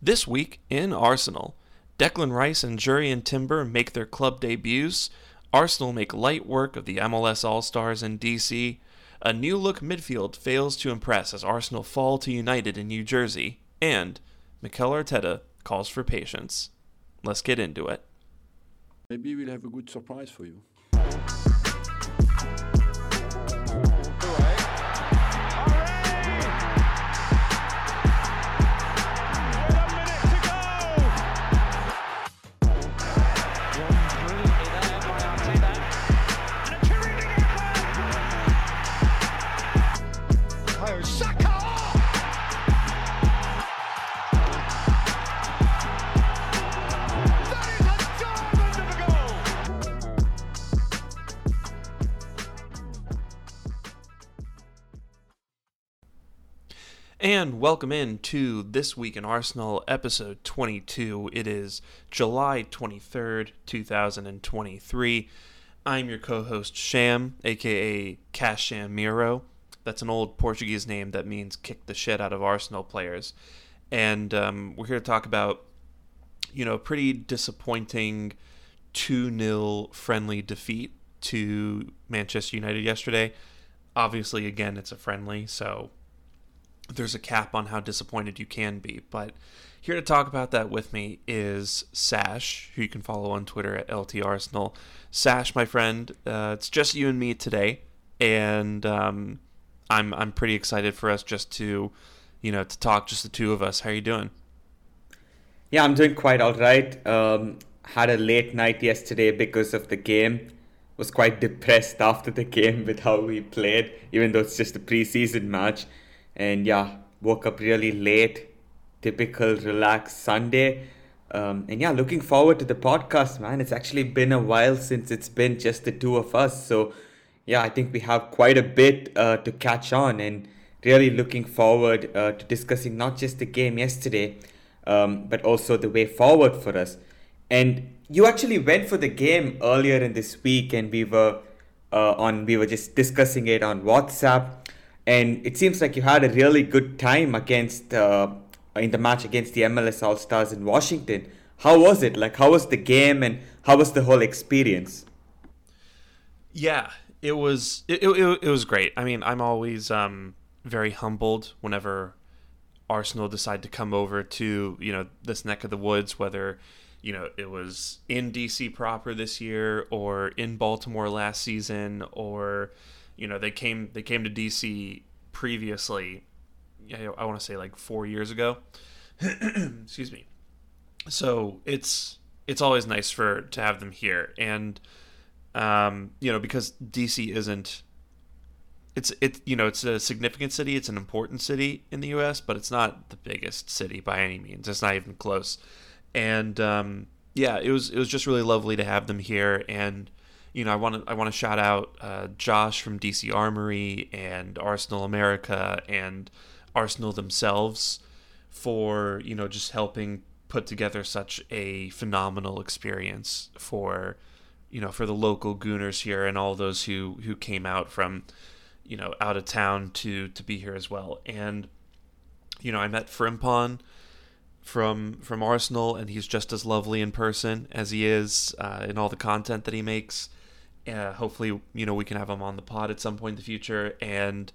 This week in Arsenal, Declan Rice and Jurrien Timber make their club debuts. Arsenal make light work of the MLS All Stars in DC. A new look midfield fails to impress as Arsenal fall to United in New Jersey. And Mikel Arteta calls for patience. Let's get into it. Maybe we'll have a good surprise for you. And welcome in to This Week in Arsenal, episode 22. It is July 23rd, 2023. I'm your co host, Sham, aka Casham Miro. That's an old Portuguese name that means kick the shit out of Arsenal players. And um, we're here to talk about, you know, a pretty disappointing 2 0 friendly defeat to Manchester United yesterday. Obviously, again, it's a friendly, so there's a cap on how disappointed you can be. But here to talk about that with me is Sash, who you can follow on Twitter at LT Arsenal. Sash, my friend, uh, it's just you and me today, and um, I'm I'm pretty excited for us just to, you know, to talk just the two of us. How are you doing? Yeah, I'm doing quite all right. Um, had a late night yesterday because of the game. Was quite depressed after the game with how we played, even though it's just a preseason match and yeah, woke up really late. Typical relaxed Sunday. Um, and yeah, looking forward to the podcast, man. It's actually been a while since it's been just the two of us. So yeah, I think we have quite a bit uh, to catch on and really looking forward uh, to discussing not just the game yesterday, um, but also the way forward for us. And you actually went for the game earlier in this week, and we were uh, on. We were just discussing it on WhatsApp and it seems like you had a really good time against uh, in the match against the MLS All Stars in Washington. How was it? Like, how was the game, and how was the whole experience? Yeah, it was it, it, it was great. I mean, I'm always um, very humbled whenever Arsenal decide to come over to you know this neck of the woods, whether you know it was in DC proper this year or in Baltimore last season or you know they came they came to DC previously. Yeah, I want to say like four years ago. Excuse me. So it's it's always nice for to have them here, and um, you know because DC isn't. It's it you know it's a significant city. It's an important city in the U.S., but it's not the biggest city by any means. It's not even close. And um, yeah, it was it was just really lovely to have them here, and you know, I want to I want to shout out uh, Josh from DC Armory and Arsenal America and Arsenal themselves for you know just helping put together such a phenomenal experience for you know for the local Gooners here and all those who who came out from you know out of town to to be here as well. And you know, I met Frimpong from from Arsenal, and he's just as lovely in person as he is uh, in all the content that he makes. Uh, hopefully, you know, we can have him on the pod at some point in the future. And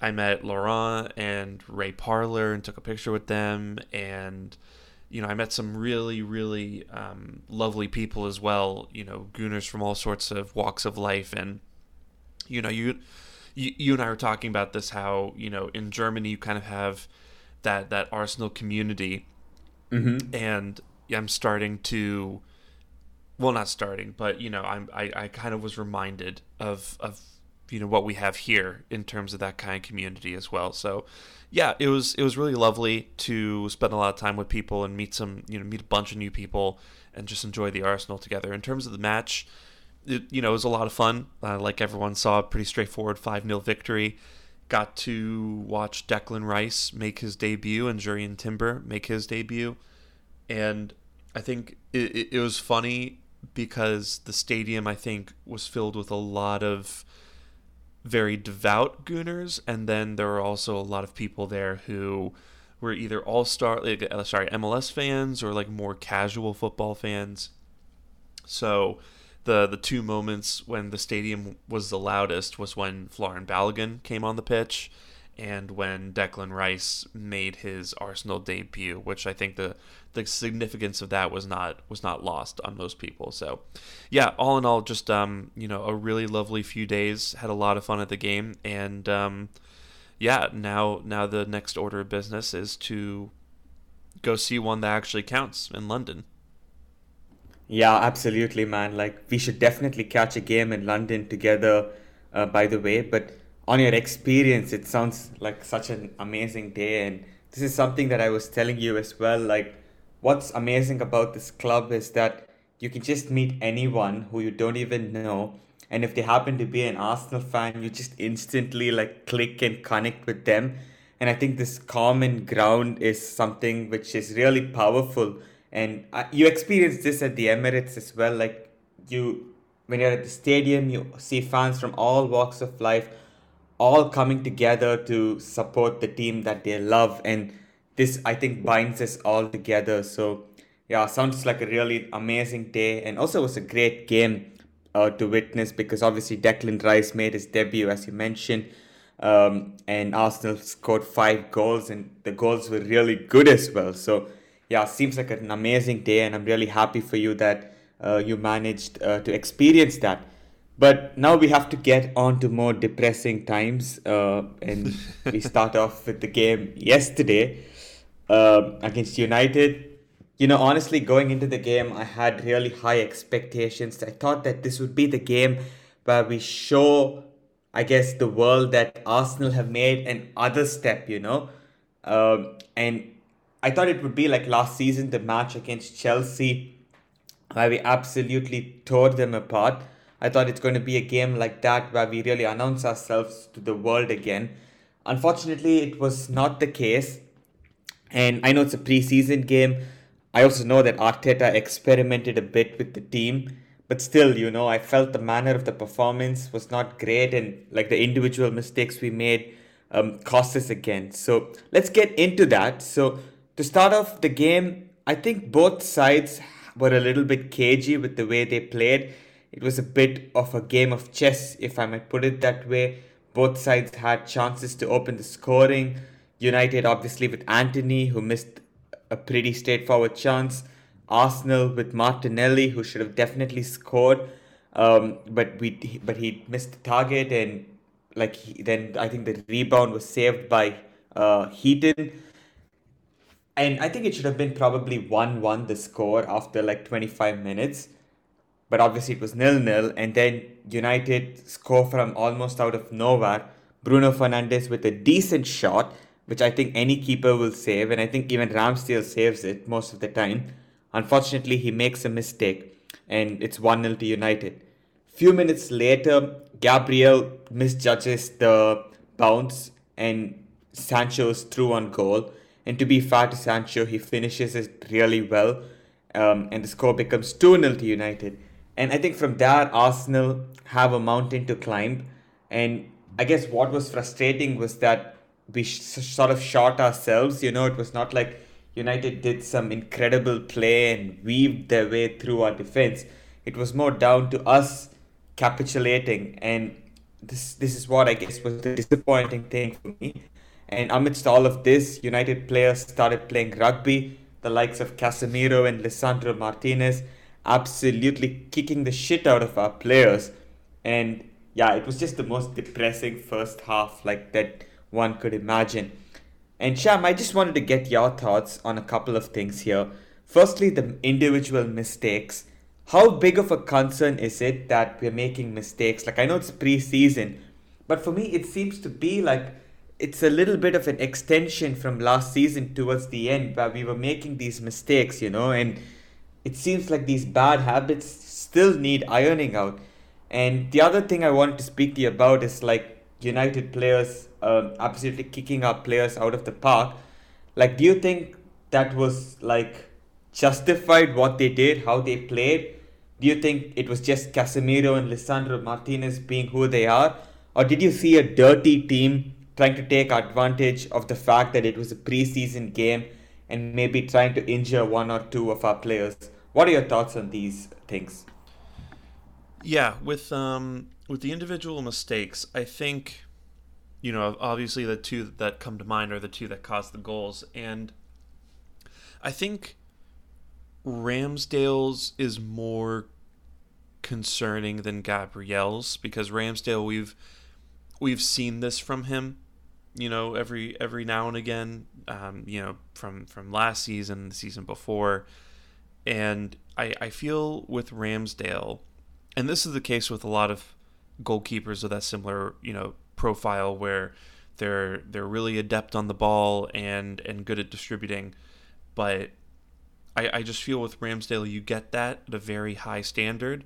I met Lauren and Ray Parlour and took a picture with them. And, you know, I met some really, really um, lovely people as well, you know, gooners from all sorts of walks of life. And, you know, you, you, you and I were talking about this how, you know, in Germany, you kind of have that, that Arsenal community. Mm-hmm. And I'm starting to well not starting but you know i'm i, I kind of was reminded of of you know what we have here in terms of that kind of community as well. So yeah it was it was really lovely to spend a lot of time with people and meet some you know meet a bunch of new people and just enjoy the arsenal together. In terms of the match it, you know it was a lot of fun. Uh, like everyone saw a pretty straightforward 5-0 victory. Got to watch Declan Rice make his debut and Jurrien Timber make his debut. And I think it, it, it was funny because the stadium I think was filled with a lot of very devout gooners and then there were also a lot of people there who were either all star, like, uh, sorry, MLS fans or like more casual football fans. So the the two moments when the stadium was the loudest was when Folarin Balogun came on the pitch and when Declan Rice made his Arsenal debut, which I think the the significance of that was not was not lost on most people. So, yeah, all in all, just um, you know, a really lovely few days. Had a lot of fun at the game, and um, yeah, now now the next order of business is to go see one that actually counts in London. Yeah, absolutely, man. Like we should definitely catch a game in London together. Uh, by the way, but on your experience, it sounds like such an amazing day, and this is something that I was telling you as well. Like, what's amazing about this club is that you can just meet anyone who you don't even know, and if they happen to be an Arsenal fan, you just instantly like click and connect with them. And I think this common ground is something which is really powerful. And uh, you experience this at the Emirates as well. Like you, when you're at the stadium, you see fans from all walks of life all coming together to support the team that they love and this i think binds us all together. So yeah sounds like a really amazing day and also was a great game uh, to witness because obviously Declan Rice made his debut as you mentioned um, and Arsenal scored five goals and the goals were really good as well. So yeah seems like an amazing day and I'm really happy for you that uh, you managed uh, to experience that but now we have to get on to more depressing times, uh, and we start off with the game yesterday uh, against United. You know, honestly, going into the game, I had really high expectations. I thought that this would be the game where we show, I guess, the world that Arsenal have made an other step. You know, um, and I thought it would be like last season, the match against Chelsea, where we absolutely tore them apart I thought it's going to be a game like that where we really announce ourselves to the world again. Unfortunately, it was not the case. And I know it's a preseason game. I also know that Arteta experimented a bit with the team. But still, you know, I felt the manner of the performance was not great. And like the individual mistakes we made um, cost us again. So let's get into that. So to start off the game, I think both sides were a little bit cagey with the way they played it was a bit of a game of chess, if I might put it that way. Both sides had chances to open the scoring. United, obviously, with Antony, who missed a pretty straightforward chance. Arsenal with Martinelli, who should have definitely scored, um, but we but he missed the target, and like he, then I think the rebound was saved by uh, Heaton. And I think it should have been probably 1 1 the score after like 25 minutes but obviously it was nil nil. And then United score from almost out of nowhere. Bruno Fernandes with a decent shot, which I think any keeper will save, and I think even Ramsdale saves it most of the time. Unfortunately, he makes a mistake, and it's 1 0 to United. Few minutes later, Gabriel misjudges the bounce, and Sancho's through on goal. And to be fair to Sancho, he finishes it really well, um, and the score becomes 2 0 to United. And I think from there, Arsenal have a mountain to climb. And I guess what was frustrating was that we sort of shot ourselves. You know, it was not like United did some incredible play and weaved their way through our defense. It was more down to us capitulating. And this, this is what I guess was the disappointing thing for me. And amidst all of this, United players started playing rugby, the likes of Casemiro and Lisandro Martinez absolutely kicking the shit out of our players. And yeah, it was just the most depressing first half like that one could imagine. And Sham, I just wanted to get your thoughts on a couple of things here. Firstly, the individual mistakes. How big of a concern is it that we're making mistakes? Like, I know it's pre season, but for me, it seems to be like it's a little bit of an extension from last season towards the end where we were making these mistakes, you know, and it seems like these bad habits still need ironing out. And the other thing I wanted to speak to you about is like United players um, absolutely kicking our players out of the park. Like, do you think that was like justified what they did, how they played? Do you think it was just Casemiro and Lisandro Martinez being who they are? Or did you see a dirty team trying to take advantage of the fact that it was a preseason game and maybe trying to injure one or two of our players. What are your thoughts on these things? Yeah, with um with the individual mistakes, I think you know, obviously the two that come to mind are the two that caused the goals and I think Ramsdale's is more concerning than Gabriel's because Ramsdale we've we've seen this from him you know every every now and again um, you know from from last season the season before. And I I feel with Ramsdale and this is the case with a lot of goalkeepers of that similar you know profile where they're they're really adept on the ball and and good at distributing. But I, I just feel with Ramsdale you get that at a very high standard.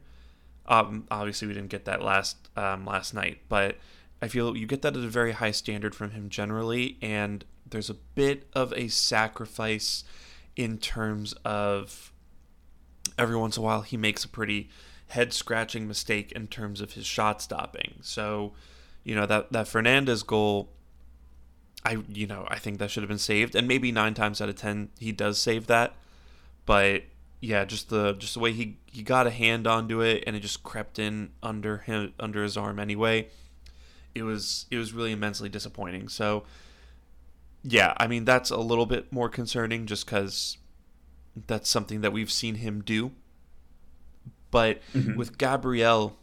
Um, obviously we didn't get that last um, last night but I feel you get that at a very high standard from him generally, and there's a bit of a sacrifice in terms of every once in a while he makes a pretty head scratching mistake in terms of his shot stopping. So, you know, that, that Fernandes goal, I you know, I think that should have been saved. And maybe nine times out of ten he does save that. But yeah, just the just the way he, he got a hand onto it and it just crept in under him under his arm anyway it was it was really immensely disappointing. So yeah, I mean that's a little bit more concerning just because that's something that we've seen him do. But mm-hmm. with Gabriel,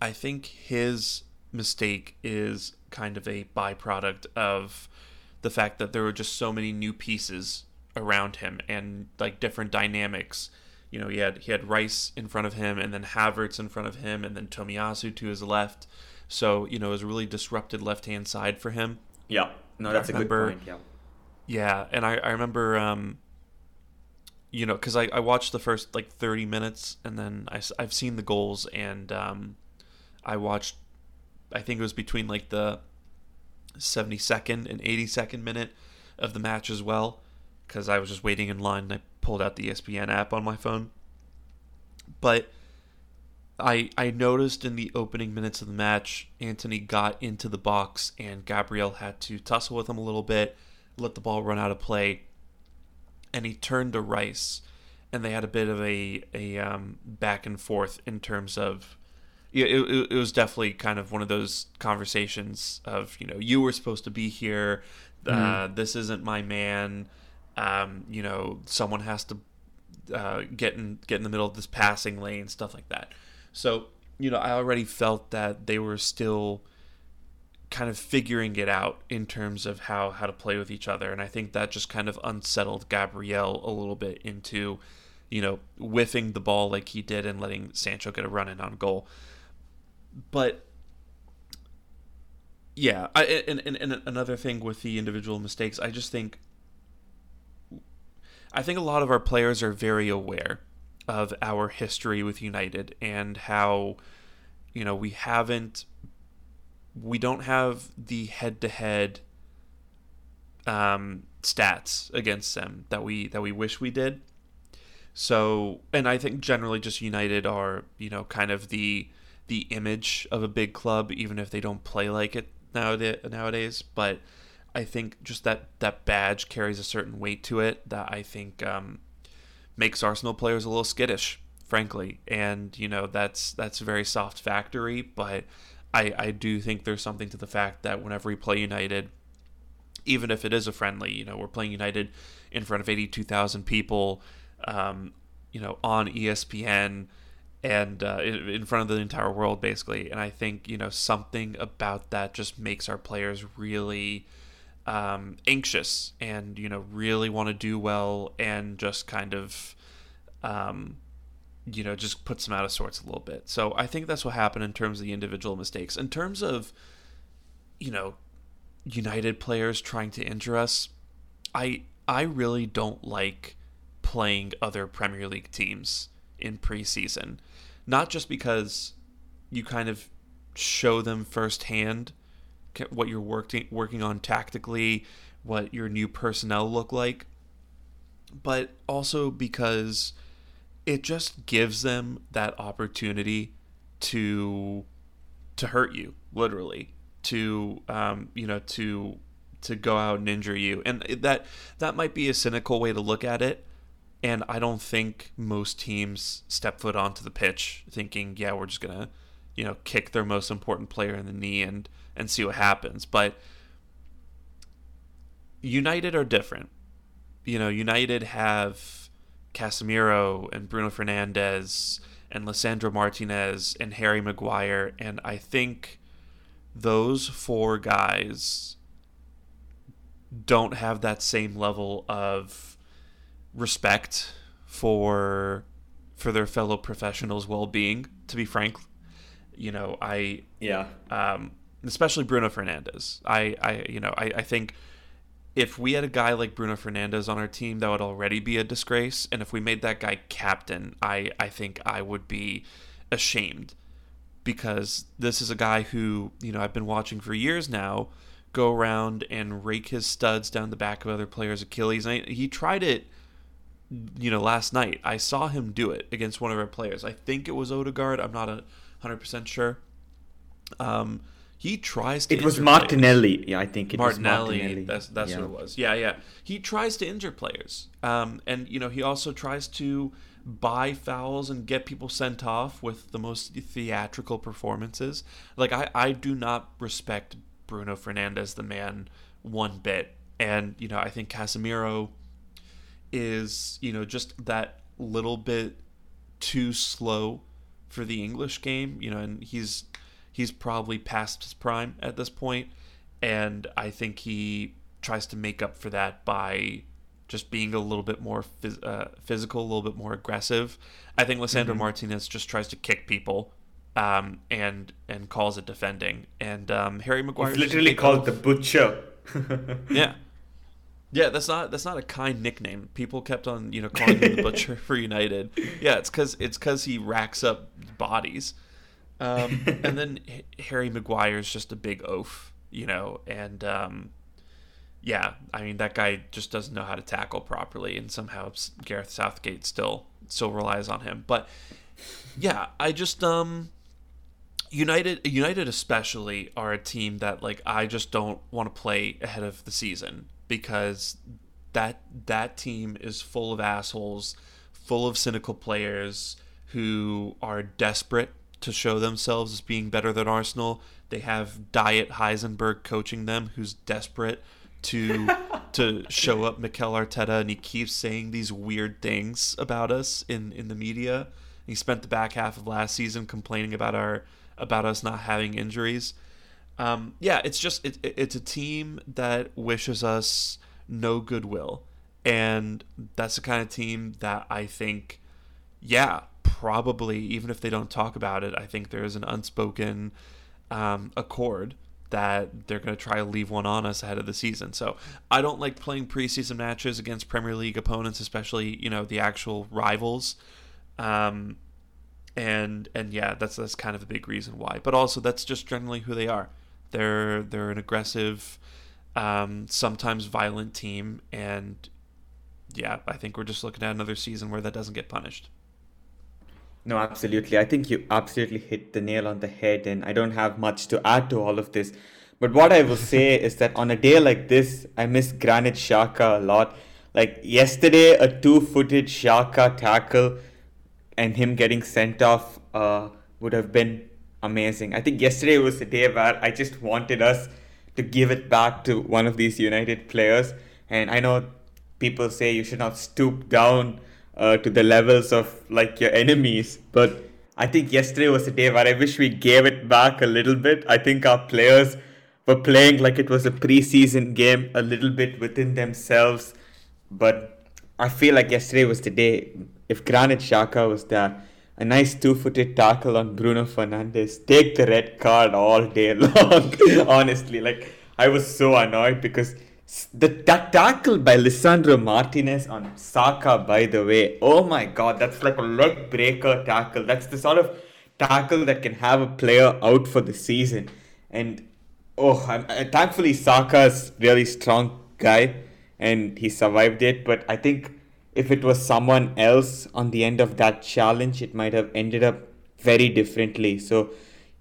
I think his mistake is kind of a byproduct of the fact that there were just so many new pieces around him and like different dynamics. You know, he had he had Rice in front of him, and then Havertz in front of him, and then Tomiyasu to his left. So you know, it was a really disrupted left hand side for him. Yeah, no, that's remember, a good point. Yeah, yeah, and I I remember. Um, you know, because I, I watched the first like 30 minutes and then I, I've seen the goals and um, I watched, I think it was between like the 72nd and 82nd minute of the match as well because I was just waiting in line and I pulled out the ESPN app on my phone. But I I noticed in the opening minutes of the match, Antony got into the box and Gabriel had to tussle with him a little bit, let the ball run out of play, and he turned to Rice, and they had a bit of a a um, back and forth in terms of. It, it, it was definitely kind of one of those conversations of you know you were supposed to be here, uh, mm-hmm. this isn't my man, um, you know someone has to uh, get in get in the middle of this passing lane stuff like that. So, you know, I already felt that they were still kind of figuring it out in terms of how how to play with each other. And I think that just kind of unsettled Gabriel a little bit into you know whiffing the ball like he did and letting Sancho get a run in on goal. But yeah I, and, and, and another thing with the individual mistakes I just think I think a lot of our players are very aware of our history with United and how you know we haven't we don't have the head to head stats against them that we that we wish we did. So, and I think generally just United are, you know, kind of the the image of a big club even if they don't play like it nowadays nowadays, but I think just that that badge carries a certain weight to it that I think um, makes Arsenal players a little skittish, frankly. And you know that's that's a very soft factory, but I I do think there's something to the fact that whenever we play United, even if it is a friendly, you know, we're playing United in front of 82,000 people, um, you know, on ESPN and uh, in front of the entire world, basically. And I think you know something about that just makes our players really um, anxious and you know really want to do well and just kind of um, you know just puts them out of sorts a little bit. So i think that's what happened in terms of the individual mistakes. In terms of you know united players trying to injure us i i really don't like playing other premier league teams in preseason. Not just because you kind of show them firsthand what you're working working on tactically, what your new personnel look like, but also because it just gives them that opportunity to to hurt you literally to um, you know to to go out and injure you, and that that might be a cynical way to look at it. And I don't think most teams step foot onto the pitch thinking, yeah, we're just gonna, you know, kick their most important player in the knee and and see what happens. But United are different. You know, United have Casemiro and Bruno Fernandes and Lisandro Martinez and Harry Maguire, and I think those four guys don't have that same level of respect for for their fellow professionals' well-being. To be frank, you know, I yeah, um, especially Bruno Fernandes. I I you know I, I think if we had a guy like Bruno Fernandes on our team, that would already be a disgrace. And if we made that guy captain, I, I think I would be ashamed because this is a guy who, you know, I've been watching for years now go around and rake his studs down the back of other players' Achilles. And he tried it, you know, last night. I saw him do it against one of our players. I think it was Odegaard. I'm not a 100% sure. Um, he tries to. It was Martinelli. Players. Yeah, I think it Martinelli, was Martinelli. That's that's yeah. what it was. Yeah, yeah. He tries to injure players, um, and you know he also tries to buy fouls and get people sent off with the most theatrical performances. Like I, I do not respect Bruno Fernandes, the man, one bit. And you know I think Casemiro is you know just that little bit too slow for the English game. You know, and he's he's probably past his prime at this point, and I think he tries to make up for that by just being a little bit more phys- uh, physical, a little bit more aggressive. I think Lisandro mm-hmm. Martinez just tries to kick people um, and and calls it defending. And um, Harry Maguire He's literally called the butcher. yeah, yeah. That's not that's not a kind nickname. People kept on you know calling him the butcher for United. Yeah, it's because it's because he racks up bodies. Um, and then Harry Maguire is just a big oaf, you know, and um, yeah, I mean that guy just doesn't know how to tackle properly, and somehow Gareth Southgate still still relies on him. But yeah, I just um, United United especially are a team that like I just don't want to play ahead of the season because that that team is full of assholes, full of cynical players who are desperate to show themselves as being better than Arsenal. They have Diet Heisenberg coaching them, who's desperate to to show up Mikel Arteta, and he keeps saying these weird things about us in in the media. He spent the back half of last season complaining about our about us not having injuries. Um, yeah, it's just it, it's a team that wishes us no goodwill, and that's the kind of team that I think, yeah, probably, even if they don't talk about it, I think there's an unspoken um, accord that they're going to try to leave one on us ahead of the season. So I don't like playing preseason matches against Premier League opponents, especially you know the actual rivals. Um, and and yeah, that's that's kind of a big reason why. But also that's just generally who they are. They're they're an aggressive, um, sometimes violent team, and yeah, I think we're just looking at another season where that doesn't get punished. No, absolutely. I think you absolutely hit the nail on the head, and I don't have much to add to all of this. But what I will say is that on a day like this, I miss Granit Xhaka a lot. Like yesterday, a two footed Xhaka tackle and him getting sent off uh, would have been amazing. I think yesterday was the day where I just wanted us to give it back to one of these United players. And I know people say you should not stoop down uh, to the levels of like your enemies. But I think yesterday was a day where I wish we gave it back a little bit. I think our players were playing like it was a preseason game a little bit within themselves. But I feel like yesterday was the day. If Granit Xhaka was there, a nice two-footed tackle on Bruno Fernandes, take the red card all day long. Honestly, like I was so annoyed because the that tackle by Lisandro Martinez on Saka, by the way, oh my god, that's like a leg breaker tackle. That's the sort of tackle that can have a player out for the season. And oh, I'm, uh, thankfully Saka's really strong guy, and he survived it. But I think if it was someone else on the end of that challenge, it might have ended up very differently. So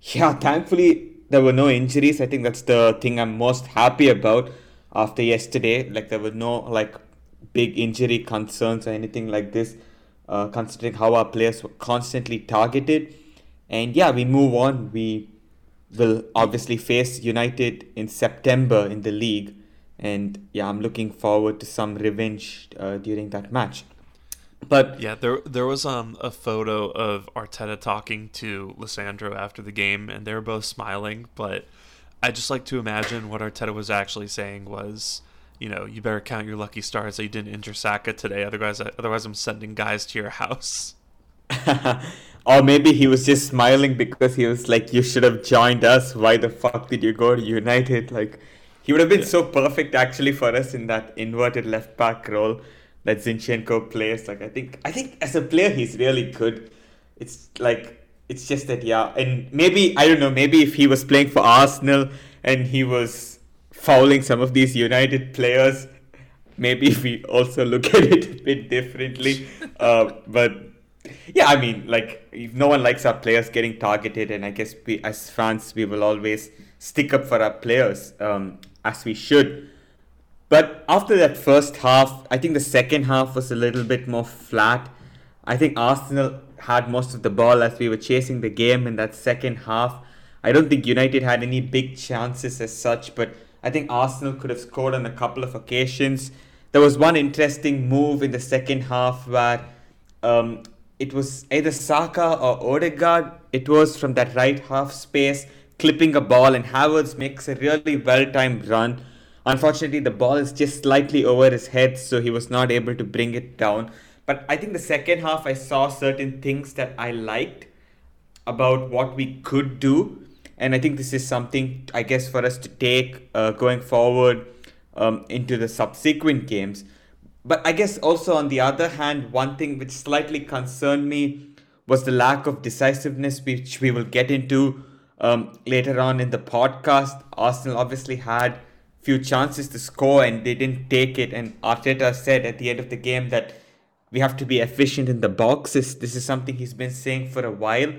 yeah, thankfully there were no injuries. I think that's the thing I'm most happy about after yesterday. Like there were no like big injury concerns or anything like this, uh, considering how our players were constantly targeted. And yeah, we move on. We will obviously face United in September in the league. And yeah, I'm looking forward to some revenge uh, during that match. But yeah, there there was um a photo of Arteta talking to Lisandro after the game, and they were both smiling. But I just like to imagine what Arteta was actually saying was, you know, you better count your lucky stars that you didn't injure Saka today. Otherwise, otherwise I'm sending guys to your house. or maybe he was just smiling because he was like, "You should have joined us. Why the fuck did you go to United?" Like, he would have been yeah. so perfect actually for us in that inverted left back role that Zinchenko plays. Like, I think, I think as a player, he's really good. It's like it's just that yeah, and maybe I don't know. Maybe if he was playing for Arsenal and he was fouling some of these United players, maybe we also look at it a bit differently. uh, but yeah, I mean, like if no one likes our players getting targeted, and I guess we as fans we will always stick up for our players um, as we should. But after that first half, I think the second half was a little bit more flat. I think Arsenal had most of the ball as we were chasing the game in that second half. I don't think United had any big chances as such, but I think Arsenal could have scored on a couple of occasions. There was one interesting move in the second half where um, it was either Saka or Odegaard. It was from that right half space, clipping a ball, and Havertz makes a really well timed run Unfortunately, the ball is just slightly over his head, so he was not able to bring it down. But I think the second half, I saw certain things that I liked about what we could do. And I think this is something, I guess, for us to take uh, going forward um, into the subsequent games. But I guess also, on the other hand, one thing which slightly concerned me was the lack of decisiveness, which we will get into um, later on in the podcast. Arsenal obviously had few chances to score and they didn't take it. And Arteta said at the end of the game that we have to be efficient in the boxes. This is something he's been saying for a while.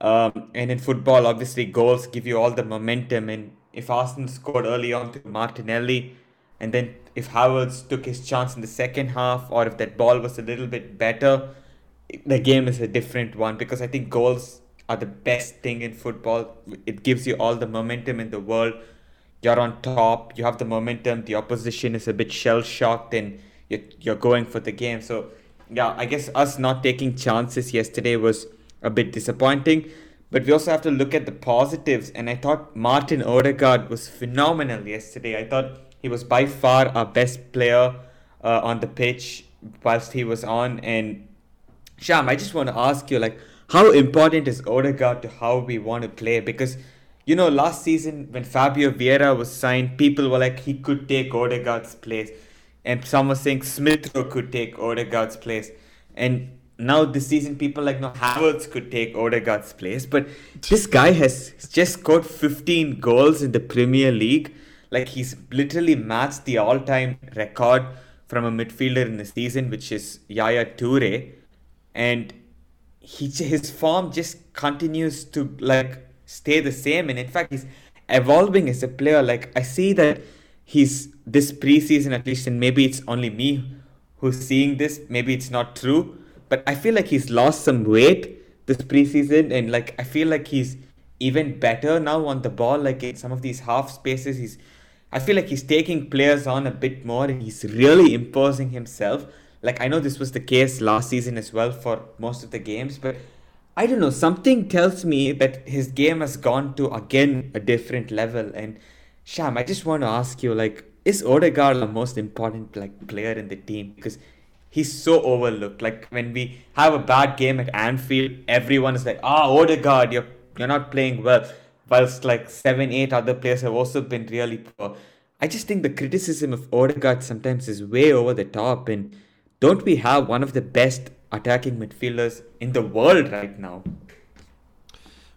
Um, and in football, obviously, goals give you all the momentum. And if Arsenal scored early on to Martinelli, and then if Havertz took his chance in the second half, or if that ball was a little bit better, the game is a different one because I think goals are the best thing in football. It gives you all the momentum in the world you're on top, you have the momentum, the opposition is a bit shell shocked, and you're, you're going for the game. So, yeah, I guess us not taking chances yesterday was a bit disappointing. But we also have to look at the positives, and I thought Martin Odegaard was phenomenal yesterday. I thought he was by far our best player uh, on the pitch whilst he was on. And Sham, I just want to ask you, like, how important is Odegaard to how we want to play? Because you know, last season when Fabio Vieira was signed, people were like he could take Odegaard's place, and some were saying Smith could take Odegaard's place, and now this season people like no Havertz could take Odegaard's place, but this guy has just scored 15 goals in the Premier League. Like he's literally matched the all-time record from a midfielder in the season, which is Yaya Toure, and he his form just continues to like stay the same. And in fact, he's evolving as a player. Like I see that he's this preseason at least, and maybe it's only me who's seeing this. Maybe it's not true, but I feel like he's lost some weight this preseason, and like I feel like he's even better now on the ball. Like in some of these half spaces, he's. I feel like he's taking players on a bit more, and he's really imposing himself. Like I know this was the case last season as well for most of the games, but I don't know, something tells me that his game has gone to again a different level. And Sham, I just want to ask you, like, is Odegaard the most important like player in the team? Because he's so overlooked. Like when we have a bad game at Anfield, everyone is like, "Ah, oh, Odegaard, you're you're not playing well." Whilst like seven, eight other players have also been really poor. I just think the criticism of Odegaard sometimes is way over the top. And don't we have one of the best attacking midfielders in the world right now.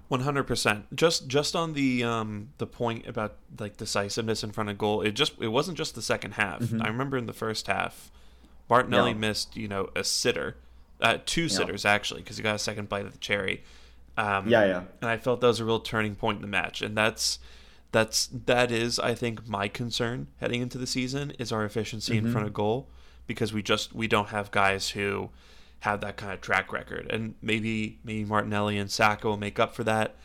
One hundred percent. Just just on the um the point about like decisiveness in front of goal. It just it wasn't just the second half. Mm-hmm. I remember in the first half, Martinelli yeah. missed you know a sitter, uh, two sitters actually because he got a second bite of the cherry. Um, yeah, yeah. And I felt that was a real turning point in the match, and that's that's that is I think my concern heading into the season is our efficiency Mm-hmm. in front of goal because we just we don't have guys who have that kind of track record, and maybe maybe Martinelli and Saka will make up for that.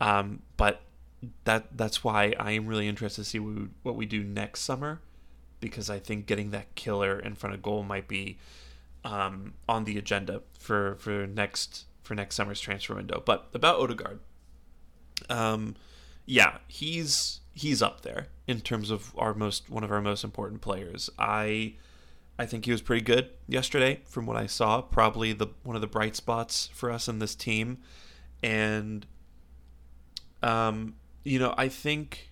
Um, but that that's why I am really interested to see what we, what we do next summer because I think getting that killer in front of goal might be um, on the agenda for for next for next summer's transfer window. But about Odegaard, um, yeah, he's he's up there in terms of our most one of our most important players. I I think he was pretty good yesterday from what I saw. Probably the one of the bright spots for us in this team, and um, you know, I think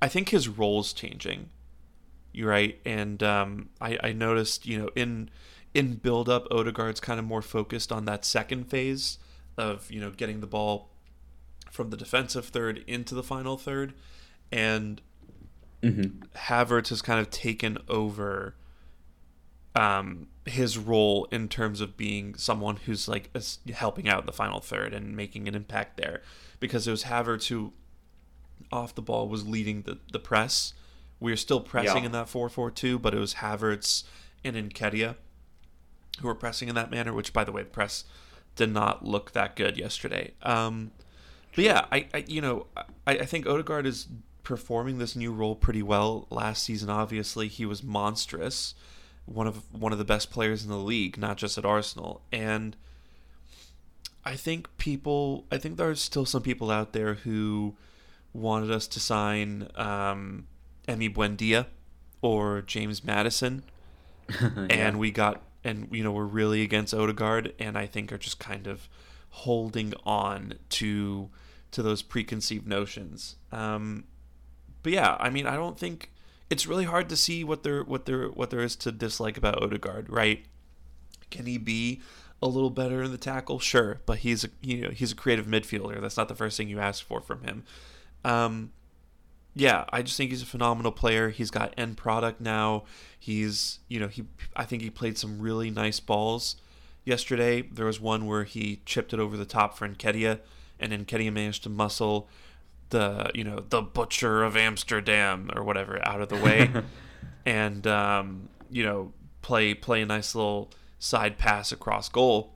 I think his role's changing. You're right, and um, I, I noticed, you know, in in build up, Odegaard's kind of more focused on that second phase of you know getting the ball from the defensive third into the final third, and Mm-hmm. Havertz has kind of taken over um, his role in terms of being someone who's like helping out in the final third and making an impact there, because it was Havertz who, off the ball, was leading the the press. We were still pressing Yeah. in that four four two, but it was Havertz and Nketiah who were pressing in that manner. Which, by the way, the press did not look that good yesterday. Um, but yeah, I, I you know I, I think Odegaard is performing this new role pretty well. Last season, obviously, he was monstrous, one of one of the best players in the league, not just at Arsenal. And I think people, I think there are still some people out there who wanted us to sign um, Emi Buendia or James Maddison, and we got and you know we're really against Odegaard, and I think are just kind of holding on to to those preconceived notions. Um, but yeah, I mean, I don't think it's really hard to see what there what there what there is to dislike about Odegaard, right? Can he be a little better in the tackle? Sure, but he's a you know he's a creative midfielder. That's not the first thing you ask for from him. Um, yeah, I just think he's a phenomenal player. He's got end product now. He's you know he I think he played some really nice balls yesterday. There was one where he chipped it over the top for Nketiah, and Nketiah managed to muscle the you know the butcher of Amsterdam or whatever out of the way, and um, you know play play a nice little side pass across goal.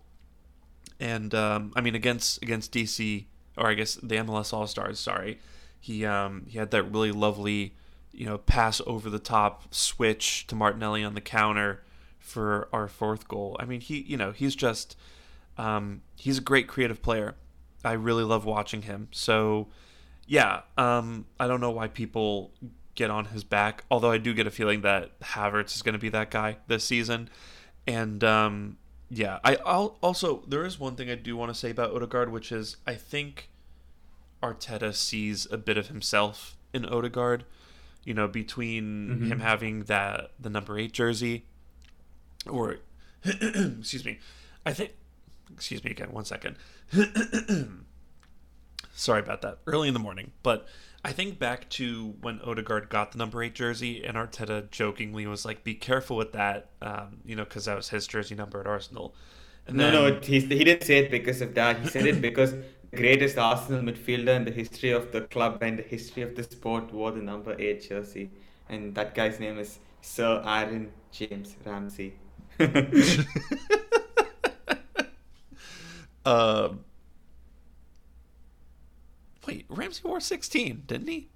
And um, I mean against against DC or I guess the MLS All Stars, sorry, he um, he had that really lovely you know pass over the top switch to Martinelli on the counter for our fourth goal. I mean he you know he's just um, he's a great creative player. I really love watching him. So yeah, um, I don't know why people get on his back. Although I do get a feeling that Havertz is going to be that guy this season. And um, yeah, I I'll, also there is one thing I do want to say about Odegaard, which is I think Arteta sees a bit of himself in Odegaard. You know, between him having that the number eight jersey, or excuse me, I think excuse me again, one second. Sorry about that. Early in the morning, but I think back to when Odegaard got the number eight jersey, and Arteta jokingly was like, "Be careful with that," um, you know, because that was his jersey number at Arsenal. And No, then, no, he, he didn't say it because of that. He said it because the greatest Arsenal midfielder in the history of the club and the history of the sport wore the number 8 jersey. And that guy's name is Sir Aaron James Ramsey. Um, wait, Ramsey wore sixteen, didn't he?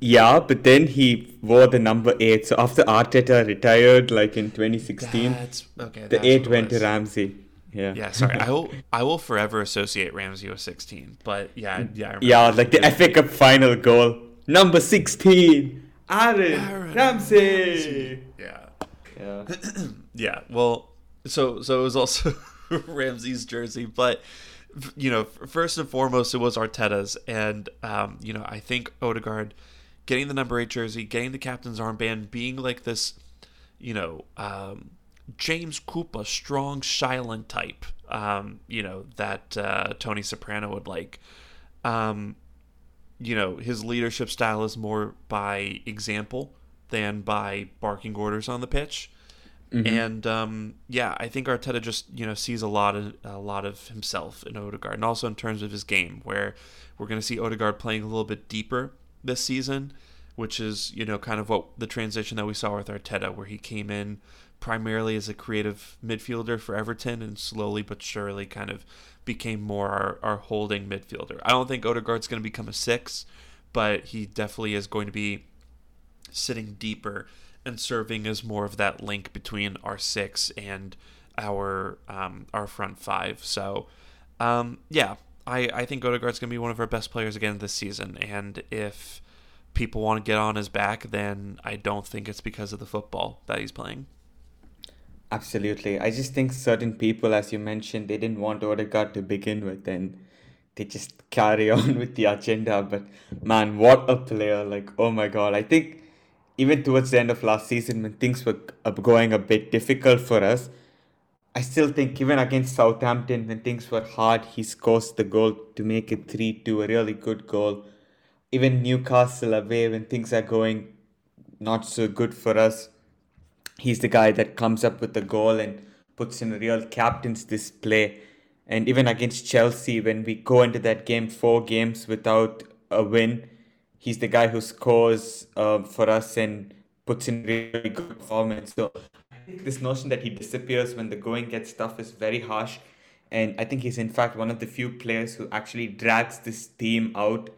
yeah, but then he wore the number 8. So after Arteta retired, like in 2016, That's okay. the that's 8 what it went to. Ramsey. Yeah. Yeah, sorry. I will. I will forever associate Ramsey with sixteen. But yeah, yeah. I remember. Yeah, like the FA Cup final goal. Number 16, Aaron, Aaron Ramsey. Yeah. Yeah. Yeah. Well, so so it was also Ramsey's jersey, but you know, first and foremost, it was Arteta's, and um, you know, I think Odegaard getting the number eight jersey, getting the captain's armband, being like this, you know, um, James Cooper, strong, silent type, um, you know, that uh, Tony Soprano would like. Um, you know, his leadership style is more by example than by barking orders on the pitch. Mm-hmm. And um, yeah, I think Arteta just you know sees a lot of a lot of himself in Odegaard, and also in terms of his game, where we're going to see Odegaard playing a little bit deeper this season, which is you know kind of what the transition that we saw with Arteta, where he came in primarily as a creative midfielder for Everton, and slowly but surely kind of became more our, our holding midfielder. I don't think Odegaard's going to become a six, but he definitely is going to be sitting deeper and serving as more of that link between our six and our um, our front five. So, um, yeah, I, I think Odegaard's going to be one of our best players again this season. And if people want to get on his back, then I don't think it's because of the football that he's playing. Absolutely. I just think certain people, as you mentioned, they didn't want Odegaard to begin with and they just carry on with the agenda. But man, what a player. Like, oh my God. I think even towards the end of last season when things were going a bit difficult for us, I still think even against Southampton when things were hard, he scores the goal to make it 3 2, a really good goal. Even Newcastle away when things are going not so good for us, he's the guy that comes up with the goal and puts in a real captain's display. And even against Chelsea, when we go into that game four games without a win, he's the guy who scores uh, for us and puts in really good performance. So this notion that he disappears when the going gets tough is very harsh. And I think he's in fact one of the few players who actually drags this team out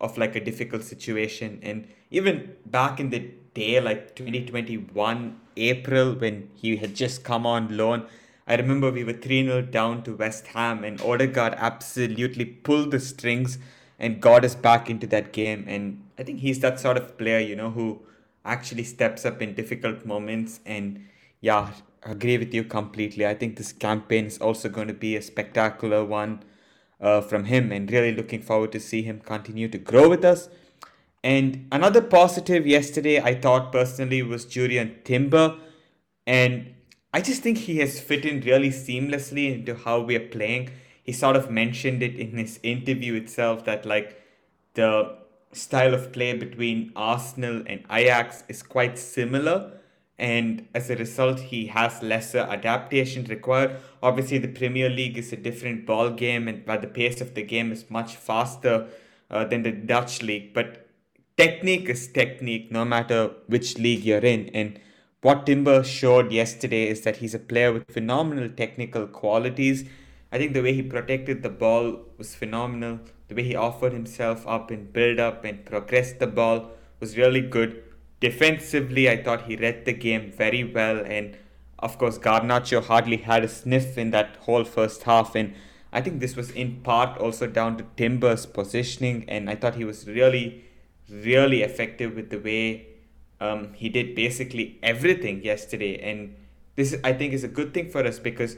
of like a difficult situation. And even back in the day, like 2021 April, when he had just come on loan, I remember we were 3 0 down to West Ham, and Odegaard absolutely pulled the strings and got us back into that game. And I think he's that sort of player, you know, who actually steps up in difficult moments. And yeah, I agree with you completely. I think this campaign is also going to be a spectacular one uh, from him, and really looking forward to see him continue to grow with us. And another positive yesterday, I thought personally, was Jurrien Timber. And I just think he has fit in really seamlessly into how we are playing he sort of mentioned it in his interview itself that like the style of play between Arsenal and Ajax is quite similar and as a result he has lesser adaptation required. Obviously the premier league is a different ball game and where the pace of the game is much faster uh, than the dutch league. But technique is technique no matter which league you're in. And what timber showed yesterday is that he's a player with phenomenal technical qualities I think the way he protected the ball was phenomenal. The way he offered himself up and build up and progressed the ball was really good. Defensively, I thought he read the game very well. And of course, Garnacho hardly had a sniff in that whole first half. And I think this was in part also down to Timber's positioning. And I thought he was really, really effective with the way um, he did basically everything yesterday. And this, I think, is a good thing for us because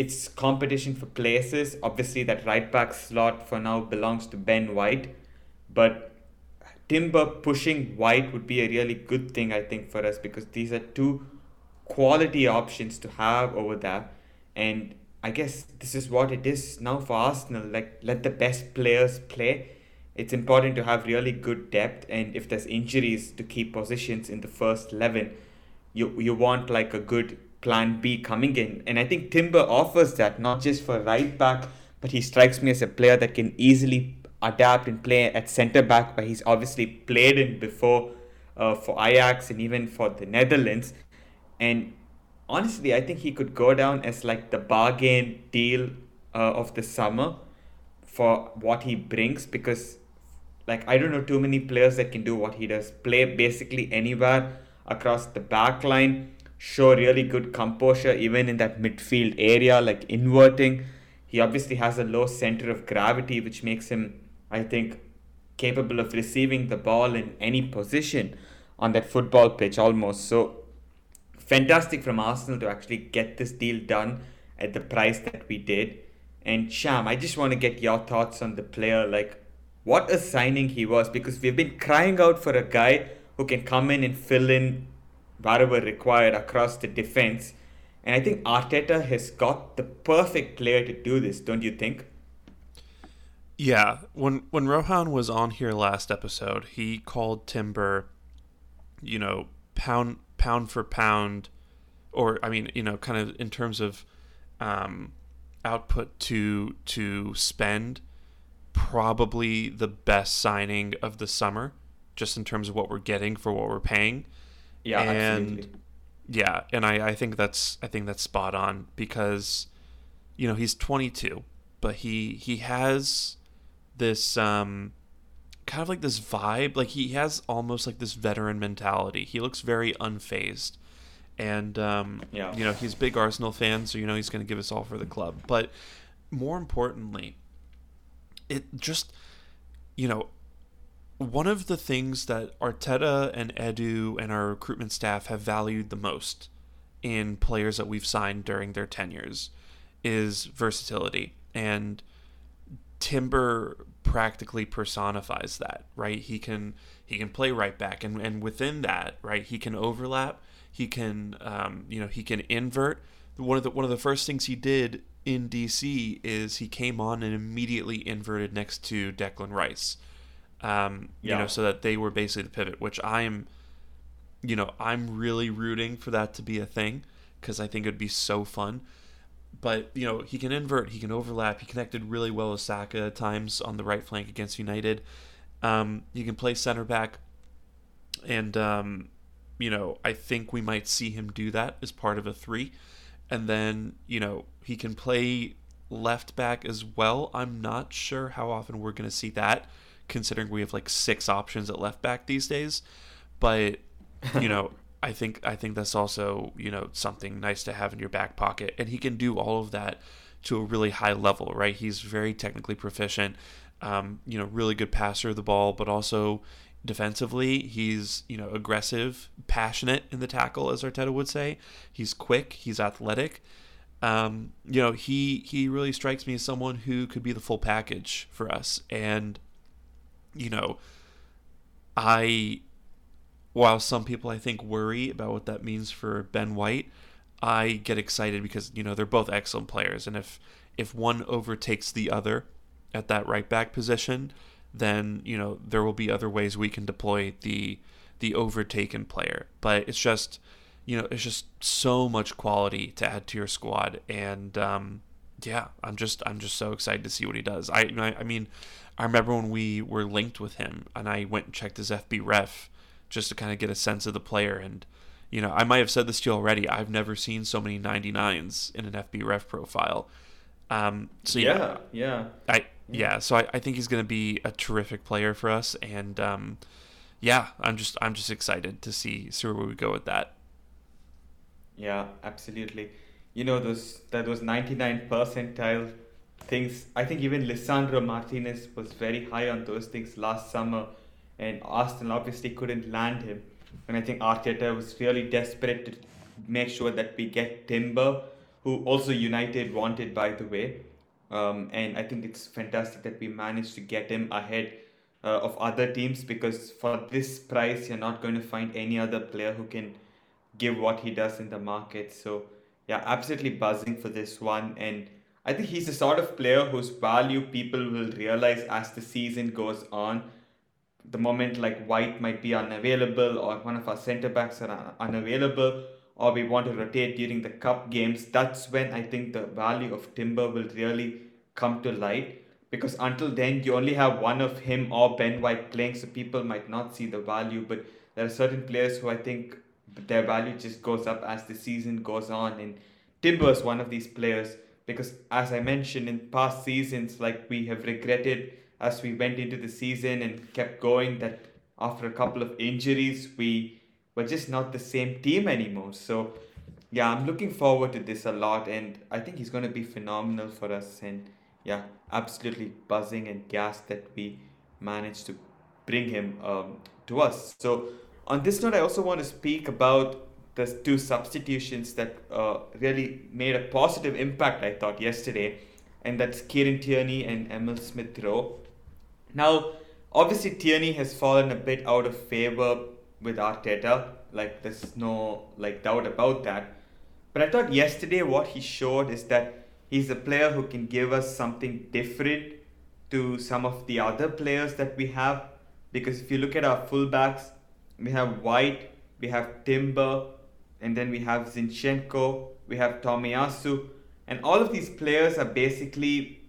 it's competition for places. Obviously, that right back slot for now belongs to Ben White, but Timber pushing White would be a really good thing, I think, for us because these are two quality options to have over there. And I guess this is what it is now for Arsenal. Like, let the best players play. It's important to have really good depth, and if there's injuries, to keep positions in the first 11. You, you want like a good plan B coming in. And I think Timber offers that not just for right back, but he strikes me as a player that can easily adapt and play at centre back, where he's obviously played in before uh, for Ajax and even for the Netherlands. And honestly, I think he could go down as like the bargain deal uh, of the summer for what he brings because like I don't know too many players that can do what he does. Play basically anywhere across the back line show really good composure even in that midfield area, like inverting. He obviously has a low center of gravity, which makes him, I think, capable of receiving the ball in any position on that football pitch almost. So, fantastic from Arsenal to actually get this deal done at the price that we did. And Sham, I just want to get your thoughts on the player. Like, what a signing he was because we've been crying out for a guy who can come in and fill in wherever required across the defense. And I think Arteta has got the perfect player to do this, don't you think? Yeah, when when Rohan was on here last episode, he called Timber, you know, pound pound for pound, or I mean, you know, kind of in terms of um, output to to spend, probably the best signing of the summer, just in terms of what we're getting for what we're paying. Yeah, and absolutely. yeah, and I, I think that's I think that's spot on because, you know, he's 22, but he he has this um kind of like this vibe like he has almost like this veteran mentality he looks very unfazed and um, Yeah. you know he's a big arsenal fan so you know he's going to give us all for the club but more importantly it just you know one of the things that Arteta and Edu and our recruitment staff have valued the most in players that we've signed during their tenures is versatility and Timber practically personifies that, right? He can he can play right back, and and within that, right, he can overlap. He can, um, you know, he can invert. One of the one of the first things he did in DC is he came on and immediately inverted next to Declan Rice, um, you know, so that they were basically the pivot, which I am, you know, I'm really rooting for that to be a thing because I think it'd be so fun but you know he can invert, he can overlap. He connected really well with Saka at times on the right flank against United. Um, he can play center back, and um, you know I think we might see him do that as part of a three, and then you know he can play left back as well. I'm not sure how often we're going to see that, considering we have like six options at left back these days. But you know, I think I think that's also you know something nice to have in your back pocket, and he can do all of that to a really high level, right? He's very technically proficient, um, you know, really good passer of the ball, but also defensively, he's you know aggressive, passionate in the tackle, as Arteta would say. He's quick, he's athletic. Um, you know, he he really strikes me as someone who could be the full package for us, and you know, I while some people I think worry about what that means for Ben White, I get excited because you know they're both excellent players, and if if one overtakes the other at that right back position, then you know there will be other ways we can deploy the the overtaken player. But it's just you know it's just so much quality to add to your squad, and um, yeah, I'm just I'm just so excited to see what he does. I I mean, I remember when we were linked with him, and I went and checked his FB ref just to kind of get a sense of the player. And, you know, I might have said this to you already. I've never seen so many 99s in an FB ref profile. Um, so yeah, yeah, yeah. I yeah, so I, I think he's going to be a terrific player for us, and um, yeah, I'm just I'm just excited to see see where we go with that. Yeah, absolutely. You know those that was 99 percentile things. I think even Lisandro Martinez was very high on those things last summer, and Arsenal obviously couldn't land him. And I think Arteta was really desperate to make sure that we get Timber, who also United wanted, by the way. Um, and I think it's fantastic that we managed to get him ahead uh, of other teams because for this price, you're not going to find any other player who can give what he does in the market. So yeah, absolutely buzzing for this one. And I think he's the sort of player whose value people will realize as the season goes on. The moment like White might be unavailable or one of our centre backs are un- unavailable or we want to rotate during the cup games, that's when I think the value of Timber will really come to light. Because until then, you only have one of him or Ben White playing, so people might not see the value. But there are certain players who I think their value just goes up as the season goes on. And Timber is one of these players because, as I mentioned in past seasons, like we have regretted as we went into the season and kept going that after a couple of injuries, we were just not the same team anymore. So, yeah, I'm looking forward to this a lot, and I think he's going to be phenomenal for us. And yeah, absolutely buzzing and gassed that we managed to bring him um, to us. So, on this note, I also want to speak about the two substitutions that uh, really made a positive impact, I thought, yesterday, and that's Kieran Tierney and Emile Smith Rowe. Now, obviously, Tierney has fallen a bit out of favor with Arteta. Like, there's no like doubt about that. But I thought yesterday what he showed is that he's a player who can give us something different to some of the other players that we have. Because if you look at our fullbacks, we have White, we have Timber, and then we have Zinchenko, we have Tomiyasu, and all of these players are basically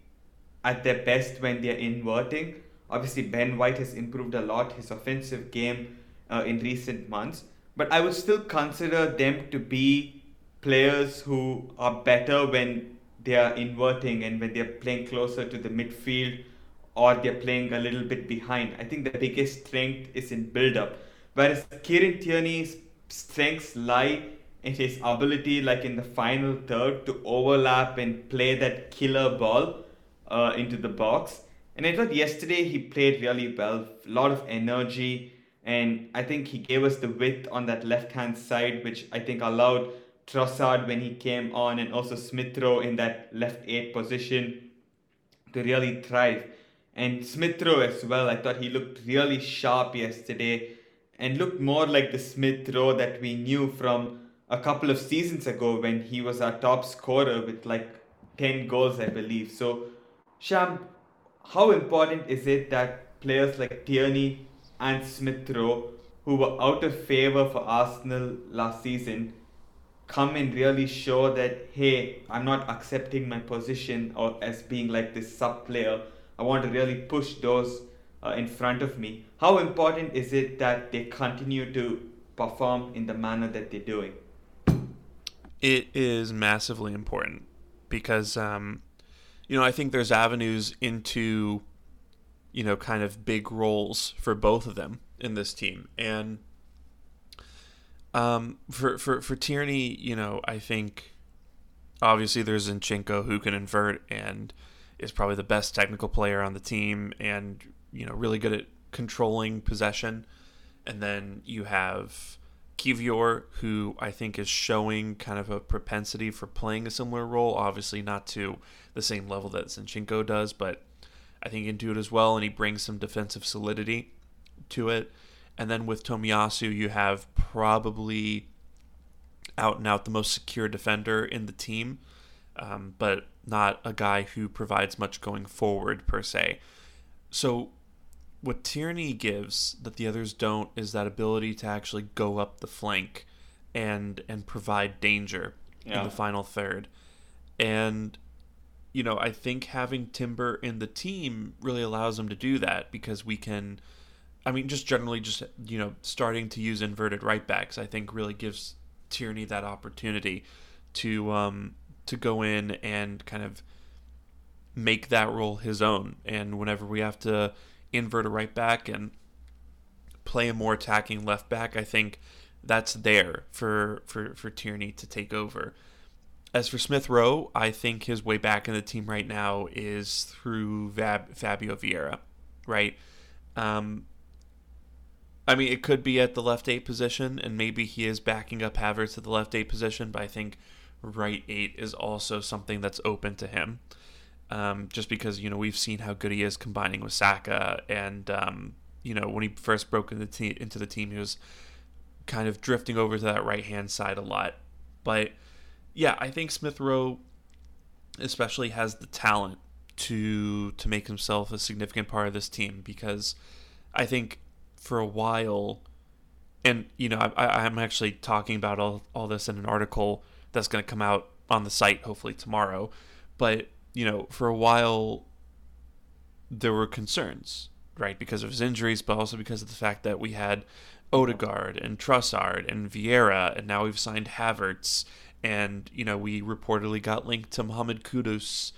at their best when they're inverting. Obviously, Ben White has improved a lot his offensive game uh, in recent months, but I would still consider them to be players who are better when they are inverting and when they're playing closer to the midfield or they're playing a little bit behind. I think the biggest strength is in build up. Whereas Kieran Tierney's strengths lie in his ability, like in the final third, to overlap and play that killer ball uh, into the box. And I thought yesterday he played really well, a lot of energy, and I think he gave us the width on that left hand side, which I think allowed Trossard when he came on, and also Smith Rowe in that left eight position to really thrive. And Smith Rowe as well, I thought he looked really sharp yesterday and looked more like the Smith Rowe that we knew from a couple of seasons ago when he was our top scorer with like 10 goals, I believe. So, Sham, how important is it that players like Tierney and Smith Rowe, who were out of favour for Arsenal last season, come and really show that, hey, I'm not accepting my position or as being like this sub player. I want to really push those uh, in front of me. How important is it that they continue to perform in the manner that they're doing? It is massively important because, um, you know, I think there's avenues into, you know, kind of big roles for both of them in this team. And um, for, for, for Tierney, you know, I think obviously there's Zinchenko who can invert and is probably the best technical player on the team and you know, really good at controlling possession. And then you have Kiwior, who I think is showing kind of a propensity for playing a similar role. Obviously, not to the same level that Zinchenko does, but I think he can do it as well, and he brings some defensive solidity to it. And then with Tomiyasu, you have probably out and out the most secure defender in the team, um, but not a guy who provides much going forward per se. So what Tierney gives that the others don't is that ability to actually go up the flank and and provide danger yeah. in the final third. And you know, I think having Timber in the team really allows him to do that because we can I mean just generally just you know starting to use inverted right backs I think really gives Tierney that opportunity to um to go in and kind of make that role his own and whenever we have to invert a right back and play a more attacking left back, I think that's there for for for Tierney to take over. As for Smith Rowe, I think his way back in the team right now is through Fab, Fabio Vieira, right? Um, I mean, it could be at the left eight position, and maybe he is backing up Havertz at the left eight position, but I think right eight is also something that's open to him um, just because you know we've seen how good he is combining with Saka, and um, you know when he first broke into the, te- into the team, he was kind of drifting over to that right hand side a lot. But yeah, I think Smith Rowe especially has the talent to to make himself a significant part of this team because I think for a while, and you know I, I'm actually talking about all all this in an article that's going to come out on the site hopefully tomorrow, but you know, for a while there were concerns, right, because of his injuries, but also because of the fact that we had Odegaard and Trossard and Vieira, and now we've signed Havertz, and you know we reportedly got linked to Mohamed Kudus,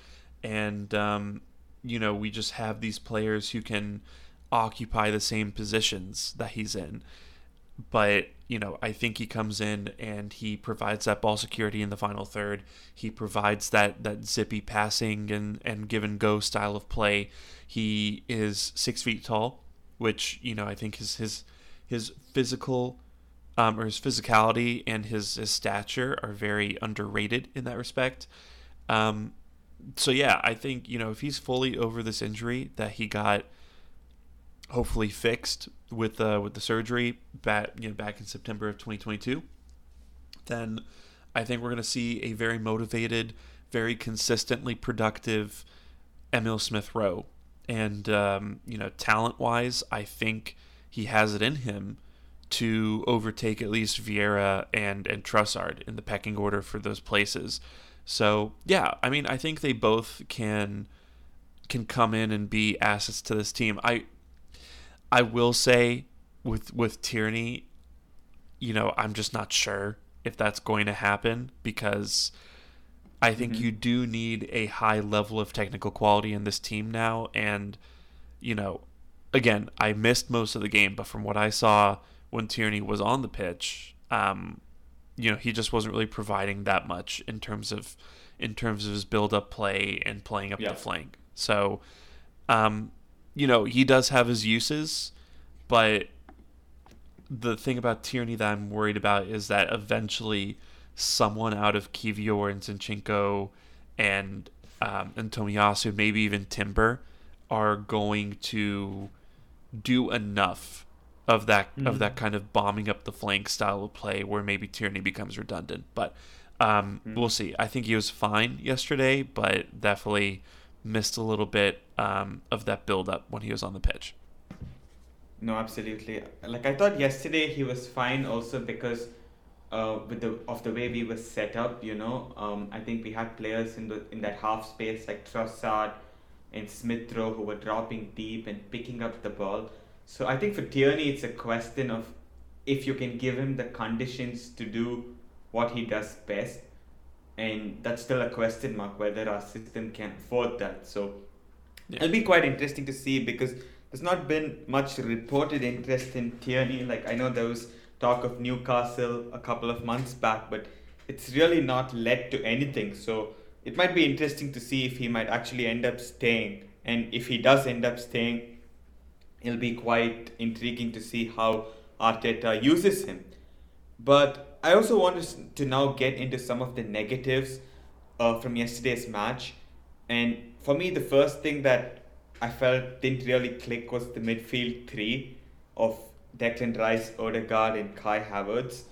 and um, you know we just have these players who can occupy the same positions that he's in, but you know, I think he comes in and he provides that ball security in the final third. He provides that that zippy passing and and give and go style of play. He is six feet tall, which you know I think his his his physical um, or his physicality and his, his stature are very underrated in that respect. Um, so yeah, I think you know if he's fully over this injury that he got hopefully fixed with uh, with the surgery back you know back in September of 2022, then I think we're going to see a very motivated, very consistently productive Emile Smith Rowe. And um, you know, talent wise, I think he has it in him to overtake at least Vieira and and Trossard in the pecking order for those places. So yeah, I mean I think they both can can come in and be assets to this team. I I will say with with Tierney, you know, I'm just not sure if that's going to happen because I think mm-hmm. you do need a high level of technical quality in this team now and you know, again, I missed most of the game, but from what I saw when Tierney was on the pitch, um, you know, he just wasn't really providing that much in terms of in terms of his build up play and playing up yeah. the flank. So, um, you know, he does have his uses, but the thing about Tierney that I'm worried about is that eventually someone out of Kiwior and Zinchenko and um, and Tomiyasu, maybe even Timber, are going to do enough of that mm. of that kind of bombing up the flank style of play where maybe Tierney becomes redundant. But um, mm. we'll see. I think he was fine yesterday, but definitely missed a little bit um, of that build up when he was on the pitch. No, absolutely. Like I thought yesterday he was fine also because uh, with the of the way we were set up, you know, um, I think we had players in the in that half space like Trossard and Smith Rowe who were dropping deep and picking up the ball. So I think for Tierney it's a question of if you can give him the conditions to do what he does best and that's still a question mark whether our system can afford that. So yeah. it'll be quite interesting to see because there's not been much reported interest in Tierney. Like I know there was talk of Newcastle a couple of months back, but it's really not led to anything. So it might be interesting to see if he might actually end up staying. And if he does end up staying, it'll be quite intriguing to see how Arteta uses him. But I also want to now get into some of the negatives uh, from yesterday's match. And for me, the first thing that I felt didn't really click was the midfield three of Declan Rice, Odegaard, and Kai Havertz.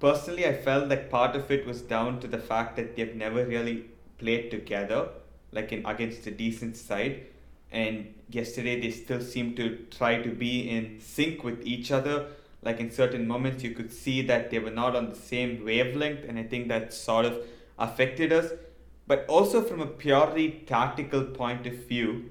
Personally, I felt that part of it was down to the fact that they've never really played together, like in against a decent side. And yesterday, they still seemed to try to be in sync with each other like in certain moments you could see that they were not on the same wavelength and i think that sort of affected us. But also from a purely tactical point of view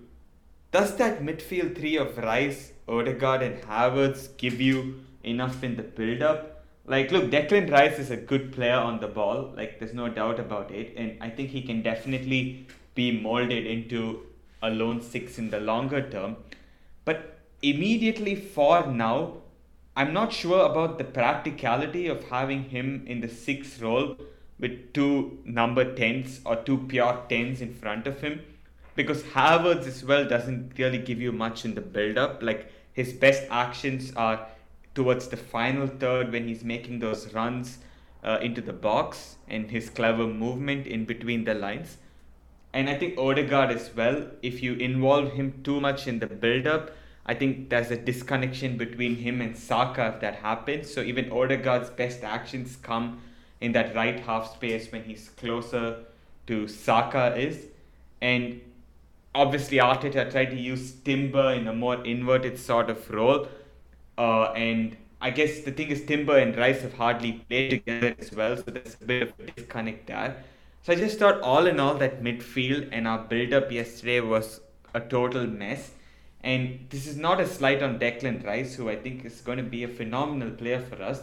does that midfield three of rice odegaard and havertz give you enough in the build up like look declan rice is a good player on the ball like there's no doubt about it and i think he can definitely be molded into a lone six in the longer term. But immediately for now I'm not sure about the practicality of having him in the sixth role with two number 10s or two pure 10s in front of him because Havertz as well doesn't really give you much in the build up. Like his best actions are towards the final third when he's making those runs uh, into the box and his clever movement in between the lines. And I think Odegaard as well, if you involve him too much in the build up, I think there's a disconnection between him and Saka if that happens. So even Odegaard's best actions come in that right half space when he's closer to Saka is. And obviously Arteta tried to use Timber in a more inverted sort of role. Uh, and I guess the thing is Timber and Rice have hardly played together as well, so there's a bit of a disconnect there. So I just thought all in all that midfield and our build up yesterday was a total mess. And this is not a slight on Declan Rice, who I think is going to be a phenomenal player for us.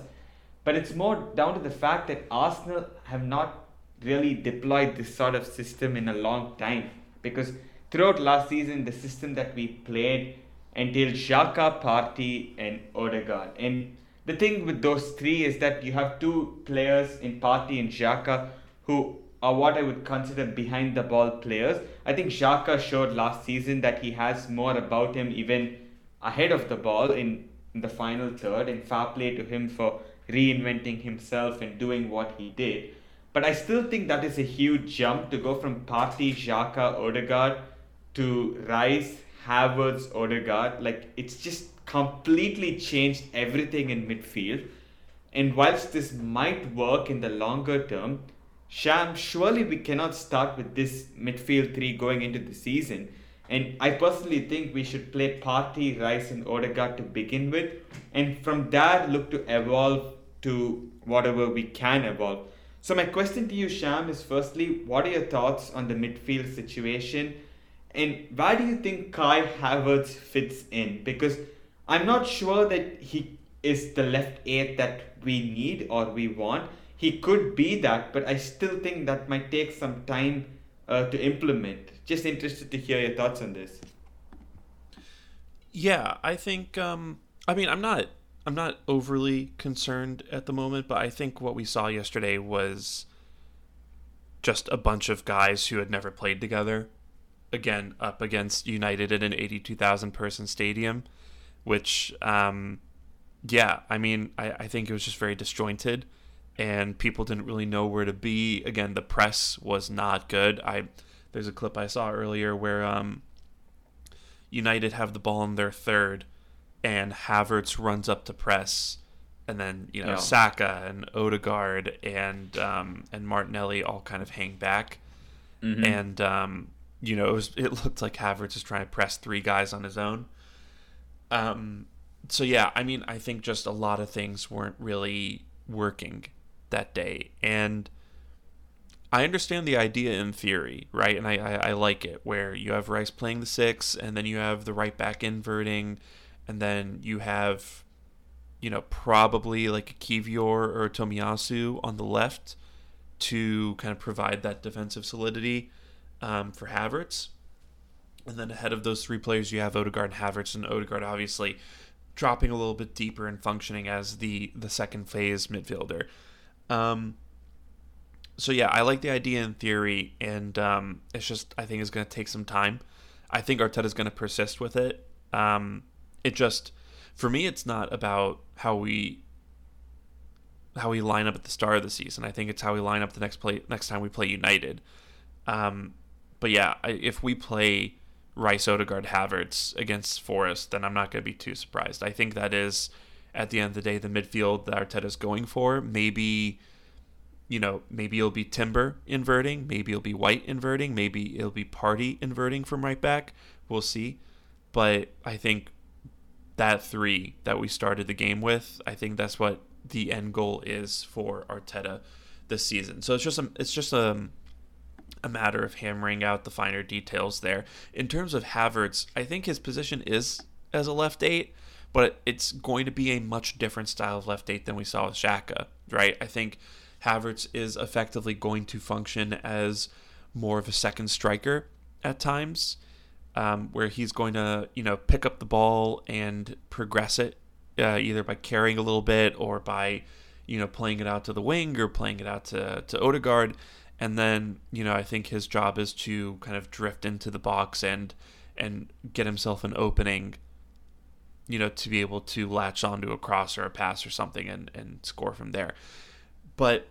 But it's more down to the fact that Arsenal have not really deployed this sort of system in a long time. Because throughout last season, the system that we played entailed Xhaka, Partey, and Odegaard. And the thing with those three is that you have two players in Partey and Xhaka who are what I would consider behind the ball players. I think Xhaka showed last season that he has more about him even ahead of the ball in, in the final third, and fair play to him for reinventing himself and doing what he did. But I still think that is a huge jump to go from Partey, Xhaka, Odegaard to Rice, Havertz, Odegaard. Like it's just completely changed everything in midfield. And whilst this might work in the longer term, Sham, surely we cannot start with this midfield three going into the season. And I personally think we should play Partey, Rice, and Odegaard to begin with, and from there look to evolve to whatever we can evolve. So my question to you, Sham, is firstly, what are your thoughts on the midfield situation, and where do you think Kai Havertz fits in? Because I'm not sure that he is the left eight that we need or we want. He could be that, but I still think that might take some time uh, to implement. Just interested to hear your thoughts on this. Yeah, I think. Um, I mean, I'm not. I'm not overly concerned at the moment, but I think what we saw yesterday was just a bunch of guys who had never played together, again up against United in an 82,000 person stadium, which, um, yeah, I mean, I, I think it was just very disjointed, and people didn't really know where to be. Again, the press was not good. I there's a clip I saw earlier where um, United have the ball in their third, and Havertz runs up to press, and then you know Yeah. Saka and Odegaard and um, and Martinelli all kind of hang back, and um, you know it was it looked like Havertz is trying to press three guys on his own. Um, so yeah, I mean I think just a lot of things weren't really working that day, and I understand the idea in theory, right? And I, I, I like it where you have Rice playing the six, and then you have the right back inverting, and then you have, you know, probably like a Kiwior or a Tomiyasu on the left to kind of provide that defensive solidity um, for Havertz. And then ahead of those three players, you have Odegaard and Havertz, and Odegaard obviously dropping a little bit deeper and functioning as the the second phase midfielder. Um, so yeah, I like the idea in theory, and um, it's just I think it's going to take some time. I think Arteta's going to persist with it. Um, it just for me, it's not about how we how we line up at the start of the season. I think it's how we line up the next play next time we play United. Um, but yeah, I, if we play Rice, Odegaard, Havertz against Forest, then I'm not going to be too surprised. I think that is at the end of the day the midfield that Arteta's going for. Maybe you know, maybe it'll be Timber inverting, maybe it'll be White inverting, maybe it'll be Partey inverting from right back. We'll see. But I think that three that we started the game with, I think that's what the end goal is for Arteta this season. So it's just a, it's just a a matter of hammering out the finer details there. In terms of Havertz, I think his position is as a left eight, but it's going to be a much different style of left eight than we saw with Xhaka, right? I think Havertz is effectively going to function as more of a second striker at times, um, where he's going to, you know, pick up the ball and progress it, uh, either by carrying a little bit or by, you know, playing it out to the wing or playing it out to, to Odegaard. And then, you know, I think his job is to kind of drift into the box and and get himself an opening, you know, to be able to latch onto a cross or a pass or something and, and score from there. But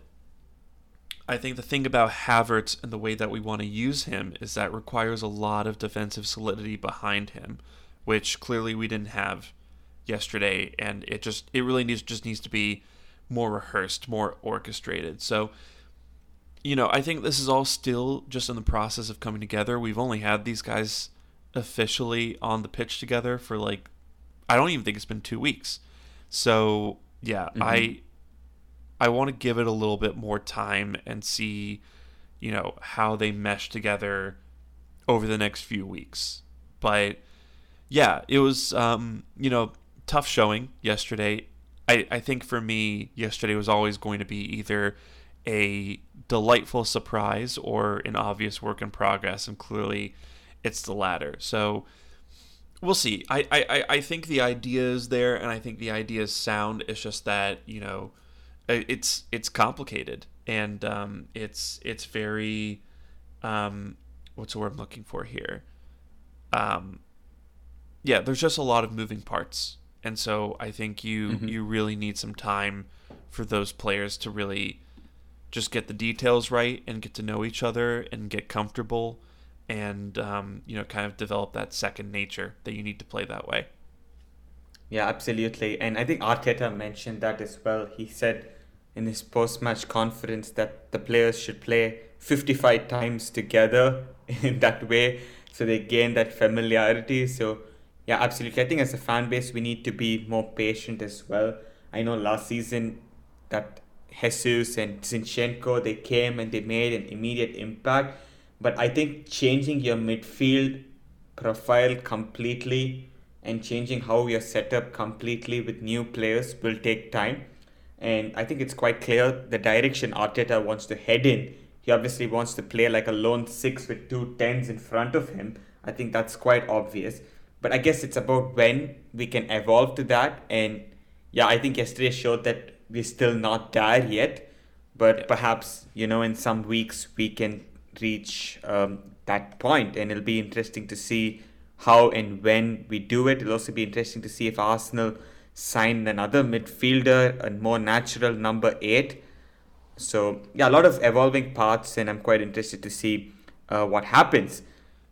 I think the thing about Havertz and the way that we want to use him is that requires a lot of defensive solidity behind him, which clearly we didn't have yesterday, and it just it really needs just needs to be more rehearsed, more orchestrated. So, you know, I think this is all still just in the process of coming together. We've only had these guys officially on the pitch together for like I don't even think it's been 2 weeks. So, yeah, I I want to give it a little bit more time and see, you know, how they mesh together over the next few weeks. But yeah, it was um, you know, tough showing yesterday. I, I think for me, yesterday was always going to be either a delightful surprise or an obvious work in progress, and clearly it's the latter. So we'll see. I, I, I- think the idea is there, and I think the idea is sound. It's just that you know, it's it's complicated, and um, it's it's very, um, what's the word I'm looking for here? Um, yeah, there's just a lot of moving parts, and so I think you you really need some time for those players to really just get the details right and get to know each other and get comfortable and um, you know kind of develop that second nature that you need to play that way Yeah, absolutely. And I think Arteta mentioned that as well. He said in his post match conference that the players should play 55 times together in that way so they gain that familiarity. So yeah, absolutely. I think as a fan base, we need to be more patient as well. I know last season that Jesus and Zinchenko they came and they made an immediate impact, but I think changing your midfield profile completely and changing how you're set up completely with new players will take time. And I think it's quite clear the direction Arteta wants to head in. He obviously wants to play like a lone six with two tens in front of him. I think that's quite obvious. But I guess it's about when we can evolve to that. And yeah, I think yesterday showed that we're still not there yet. But perhaps, you know, in some weeks we can reach um, that point and it'll be interesting to see how and when we do it. It'll also be interesting to see if Arsenal sign another midfielder, a more natural number eight. So yeah, a lot of evolving parts, and I'm quite interested to see uh, what happens.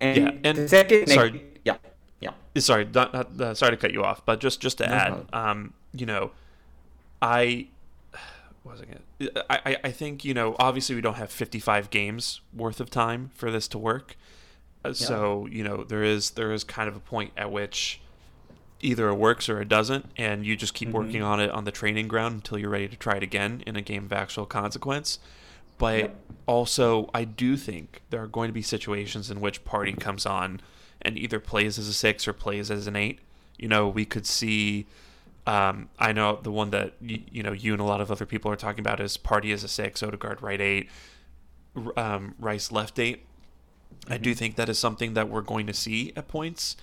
And, yeah, and the second, sorry, yeah, yeah. Sorry, not, not, uh, sorry to cut you off, but just just to no add, um, you know, I wasn't it? I, I think you know obviously we don't have 55 games worth of time for this to work uh, yeah. so you know there is there is kind of a point at which either it works or it doesn't and you just keep mm-hmm. working on it on the training ground until you're ready to try it again in a game of actual consequence but yeah. also i do think there are going to be situations in which Partey comes on and either plays as a six or plays as an eight you know we could see um, I know the one that you, you, know you and a lot of other people are talking about is Partey as a six, Odegaard right eight, um, Rice left 8 mm-hmm. I do mm-hmm. think that is something that we're going to see at points.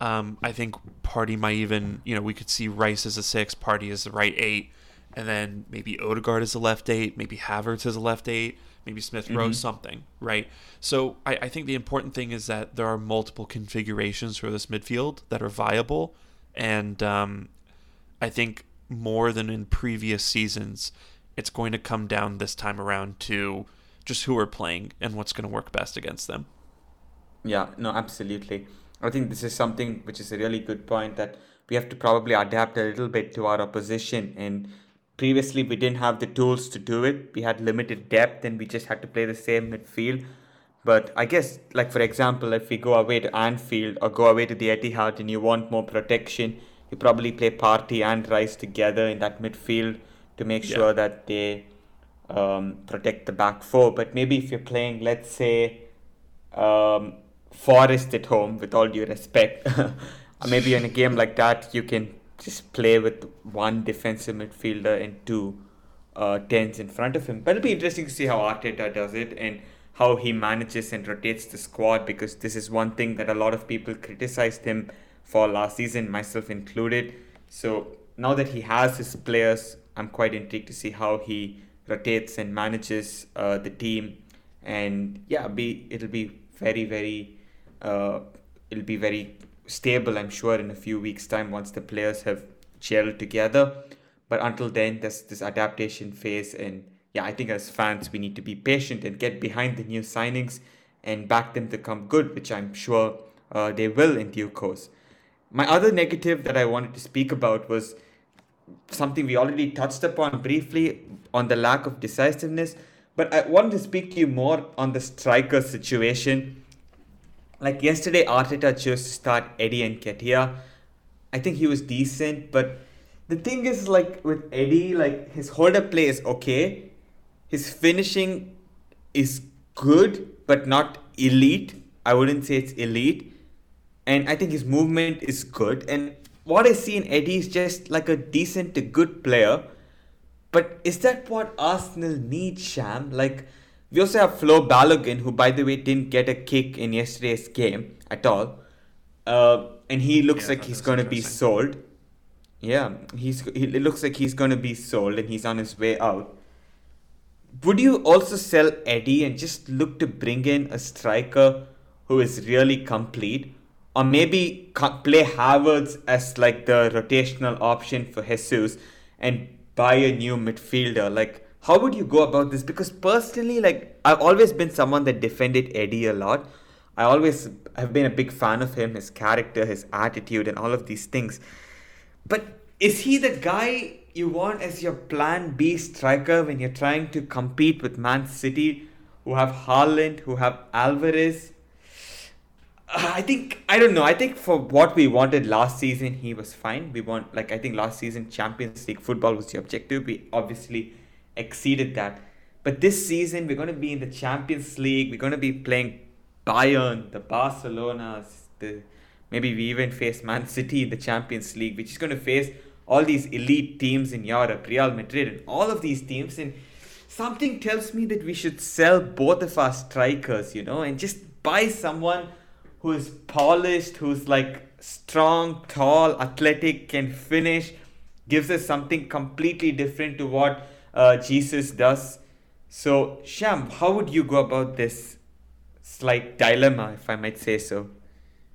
Um, I think Partey might even you know we could see Rice as a six, Partey as the right eight, and then maybe Odegaard as a left eight, maybe Havertz as a left eight, maybe Smith Rowe mm-hmm. something right. So I, I think the important thing is that there are multiple configurations for this midfield that are viable, and um, I think more than in previous seasons, it's going to come down this time around to just who are playing and what's going to work best against them. Yeah, no, absolutely. I think this is something which is a really good point that we have to probably adapt a little bit to our opposition. And previously, we didn't have the tools to do it. We had limited depth and we just had to play the same midfield. But I guess, like for example, if we go away to Anfield or go away to the Etihad and you want more protection, you probably play Partey and Rice together in that midfield to make yeah. sure that they um, protect the back four. But maybe if you're playing, let's say, um, Forest at home, with all due respect, maybe in a game like that, you can just play with one defensive midfielder and two uh, tens in front of him. But it'll be interesting to see how Arteta does it and how he manages and rotates the squad because this is one thing that a lot of people criticized him for last season, myself included. So now that he has his players, I'm quite intrigued to see how he rotates and manages uh, the team. And yeah, be it'll be very very uh, it'll be very stable. I'm sure in a few weeks' time once the players have gelled together. But until then, there's this adaptation phase, and yeah, I think as fans we need to be patient and get behind the new signings and back them to come good, which I'm sure uh, they will in due course. My other negative that I wanted to speak about was something we already touched upon briefly on the lack of decisiveness. But I wanted to speak to you more on the striker situation. Like yesterday, Arteta chose to start Eddie Nketiah. I think he was decent, but the thing is, like with Eddie, like his hold up play is okay. His finishing is good, but not elite. I wouldn't say it's elite and I think his movement is good. And what I see in Eddie is just like a decent to good player. But is that what Arsenal need, Sham? Like, we also have Flo Balogun, who, by the way, didn't get a kick in yesterday's game at all. Uh, and he looks yeah, like he's going to be sold. Yeah, he's. He, it looks like he's going to be sold, and he's on his way out. Would you also sell Eddie and just look to bring in a striker who is really complete? Or maybe play Havertz as like the rotational option for Jesus and buy a new midfielder. Like, how would you go about this? Because personally, like, I've always been someone that defended Eddie a lot. I always have been a big fan of him, his character, his attitude, and all of these things. But is he the guy you want as your plan B striker when you're trying to compete with Man City, who have Haaland, who have Alvarez? Uh, I think I don't know. I think for what we wanted last season, he was fine. We want like I think last season Champions League football was the objective. We obviously exceeded that. But this season we're going to be in the Champions League. We're going to be playing Bayern, the Barcelonas, the maybe we even face Man City in the Champions League, which is going to face all these elite teams in Europe, Real Madrid, and all of these teams. And something tells me that we should sell both of our strikers, you know, and just buy someone who is polished, who's like strong, tall, athletic, can finish, gives us something completely different to what uh, Jesus does. So, Sham, how would you go about this slight dilemma, if I might say so?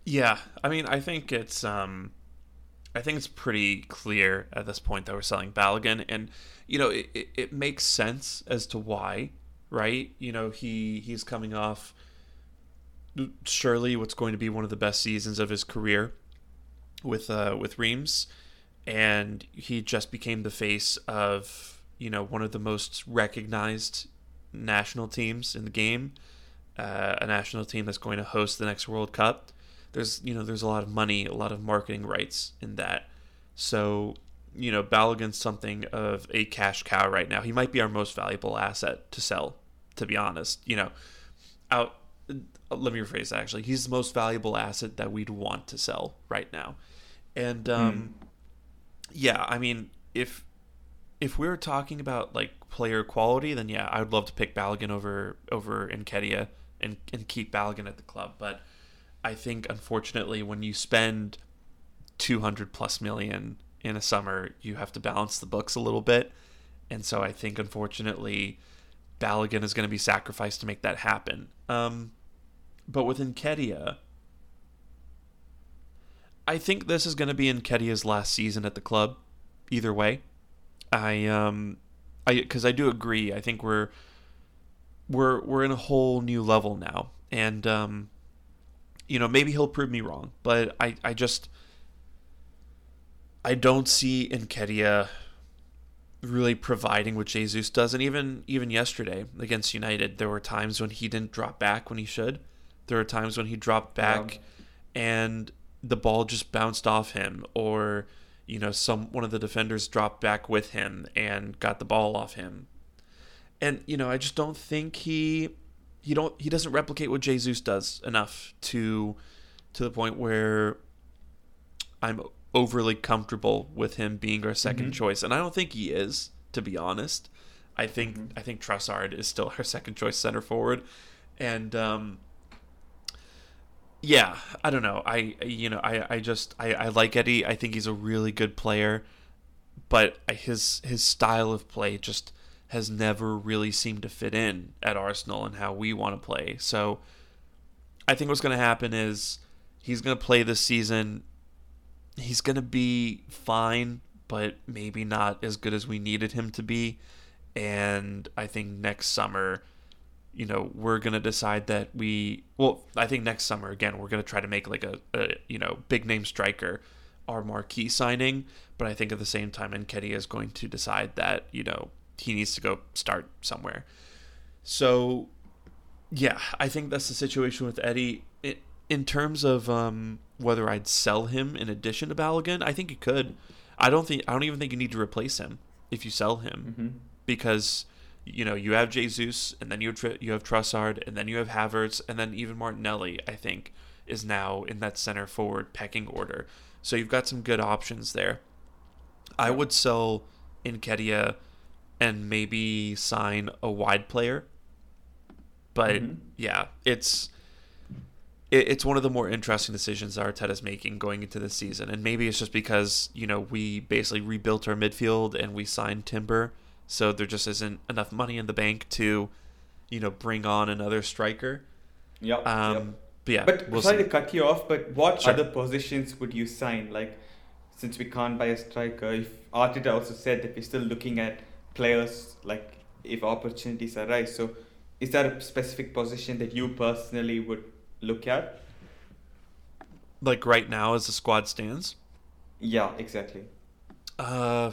Yeah, I mean, I think it's um, I think it's pretty clear at this point that we're selling Balogun, and you know, it, it, it makes sense as to why, right? You know, he he's coming off surely what's going to be one of the best seasons of his career with uh, with Reims, and he just became the face of you know one of the most recognized national teams in the game, uh, a national team that's going to host the next World Cup. There's you know there's a lot of money, a lot of marketing rights in that, so you know Balogun's something of a cash cow right now. He might be our most valuable asset to sell, to be honest. You know, out let me rephrase that actually. He's the most valuable asset that we'd want to sell right now. And um, mm. yeah, I mean, if if we are talking about like player quality, then yeah, I would love to pick Balogun over over Nketiah and and keep Balogun at the club. But I think unfortunately, when you spend two hundred plus million in a summer, you have to balance the books a little bit. And so I think unfortunately, Balogun is going to be sacrificed to make that happen. Um, but with Nketiah, I think this is going to be Nketiah's last season at the club. Either way, I um, I because I do agree. I think we're we're we're in a whole new level now, and um, you know maybe he'll prove me wrong, but I I just I don't see Nketiah really providing what Jesus does, and even even yesterday against United, there were times when he didn't drop back when he should. There are times when he dropped back yeah. and the ball just bounced off him or you know some one of the defenders dropped back with him and got the ball off him. And you know, I just don't think he he don't he doesn't replicate what Jesus does enough to to the point where I'm overly comfortable with him being our 2nd mm-hmm. choice, and I don't think he is, to be honest. I think mm-hmm. I think Trossard is still our second choice center forward, and um, yeah, I don't know. I you know I I just I, I like Eddie. I think he's a really good player, but his his style of play just has never really seemed to fit in at Arsenal and how we want to play. So I think what's going to happen is he's going to play this season. He's going to be fine, but maybe not as good as we needed him to be. And I think next summer you know we're gonna decide that we well i think next summer again we're gonna try to make like a, a you know big name striker our marquee signing. But i think at the same time Nketiah is going to decide that you know he needs to go start somewhere. So yeah i think that's the situation with eddie. It, in terms of um, whether i'd sell him in addition to balogun i think you could. I don't think i don't even think you need to replace him if you sell him. Mm-hmm. because you know, you have Jesus, and then you have, you have Trossard, and then you have Havertz, and then even Martinelli, I think, is now in that center forward pecking order. So you've got some good options there. I would sell Nketiah and maybe sign a wide player. But mm-hmm. yeah, it's it, it's one of the more interesting decisions that Arteta's making going into the season, and maybe it's just because you know we basically rebuilt our midfield and we signed Timber so there just isn't enough money in the bank to, you know, bring on another striker. Yep. Um, yep. But yeah, but we'll sorry see. to cut you off, but what sure. other positions would you sign? Like, since we can't buy a striker, if Arteta also said that we're still looking at players, like if opportunities arise. So, is there a specific position that you personally would look at? Like right now, as the squad stands. Yeah, exactly. Uh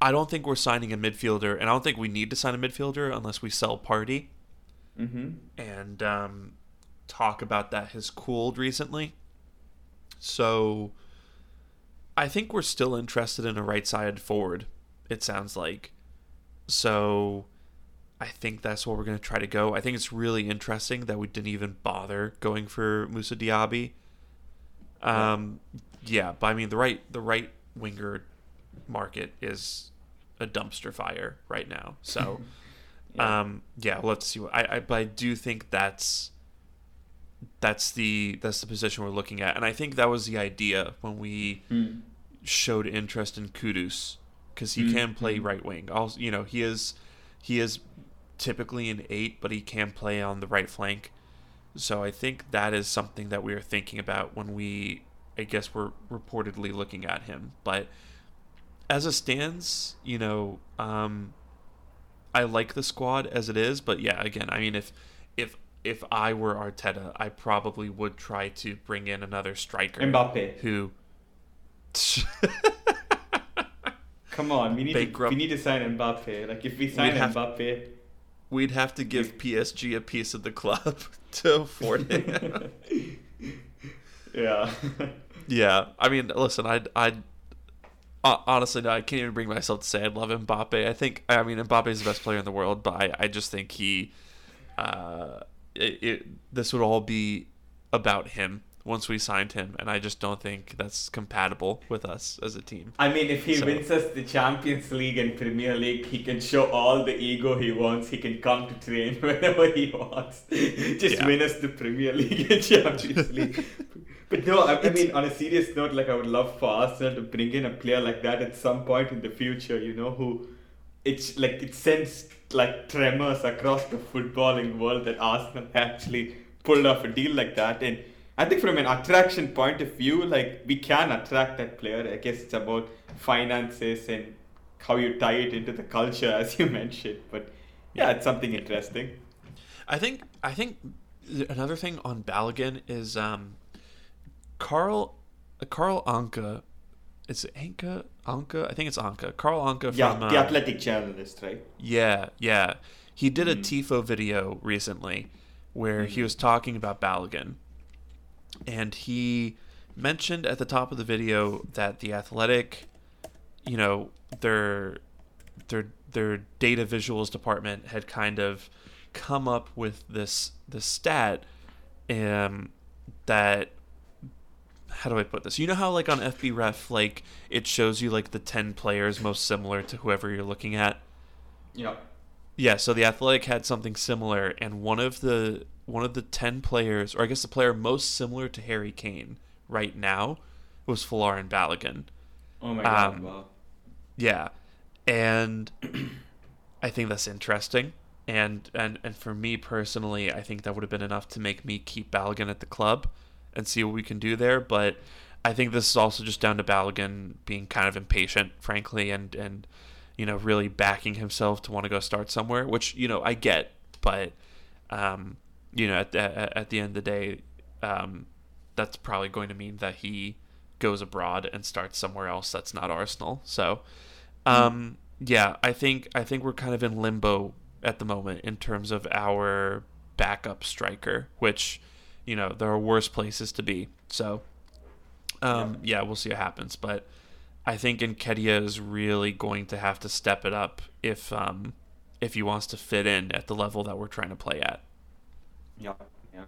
I don't think we're signing a midfielder, and I don't think we need to sign a midfielder unless we sell Partey. Mm-hmm. And um, talk about that has cooled recently. So I think we're still interested in a right sided forward, it sounds like. So I think that's where we're going to try to go. I think it's really interesting that we didn't even bother going for Moussa Diaby. Um, yeah, but I mean the right the right winger market is a dumpster fire right now. So, yeah. um, yeah, let's see. What, I, I but I do think that's that's the that's the position we're looking at, and I think that was the idea when we mm. showed interest in Kudus because he mm. can play hmm. right wing. Also, you know, he is he is typically an eight, but he can play on the right flank. So I think that is something that we are thinking about when we, I guess, we're reportedly looking at him. But as it stands, you know, um, I like the squad as it is. But yeah, again, I mean, if if if I were Arteta, I probably would try to bring in another striker. Mbappe. Who. Come on, we need Bankrupt. to we need to sign Mbappe. Like if we sign Mbappe, we'd have to give PSG a piece of the club to afford it. yeah. yeah. I mean, listen, I I I honestly no, I can't even bring myself to say I love Mbappe. I think I mean Mbappe is the best player in the world, but I, I just think he uh it, it this would all be about him once we signed him, and I just don't think that's compatible with us as a team. I mean, if he so. wins us the Champions League and Premier League, he can show all the ego he wants. He can come to train whenever he wants. just yeah. win us the Premier League and Champions League. but no, I, I, mean, on a serious note, like I would love for Arsenal to bring in a player like that at some point in the future. You know, who it's like it sends like tremors across the footballing world that Arsenal actually pulled off a deal like that and I think from an attraction point of view, like we can attract that player. I guess it's about finances and how you tie it into the culture, as you mentioned. But yeah, it's something interesting. I think I think another thing on Balogun is um, Carl Carl Anka. It's Anka Anka. I think it's Anka. Carl Anka from yeah, the uh, athletic journalist, right? Yeah, yeah. He did a mm. tifo video recently where mm. he was talking about Balogun and he mentioned at the top of the video that the athletic you know their their their data visuals department had kind of come up with this this stat um that how do I put this? You know how like on FBref like it shows you like the 10 players most similar to whoever you're looking at? Yeah. Yeah, so the Athletic had something similar and one of the one of the 10 players, or I guess the player most similar to Harry Kane right now was Folarin Balogun. Oh my god, um, wow. Yeah. And I think that's interesting. And, and and for me personally, I think that would have been enough to make me keep Balogun at the club and see what we can do there. But I think this is also just down to Balogun being kind of impatient, frankly, and and you know really backing himself to want to go start somewhere, which you know I get, but um, you know, at the, at the end of the day, um, that's probably going to mean that he goes abroad and starts somewhere else that's not Arsenal. So, um, yeah, I think I think we're kind of in limbo at the moment in terms of our backup striker, which you know there are worse places to be. So, um, yeah. we'll see what happens, but I think Nketiah is really going to have to step it up if um, if he wants to fit in at the level that we're trying to play at. Yeah, yeah,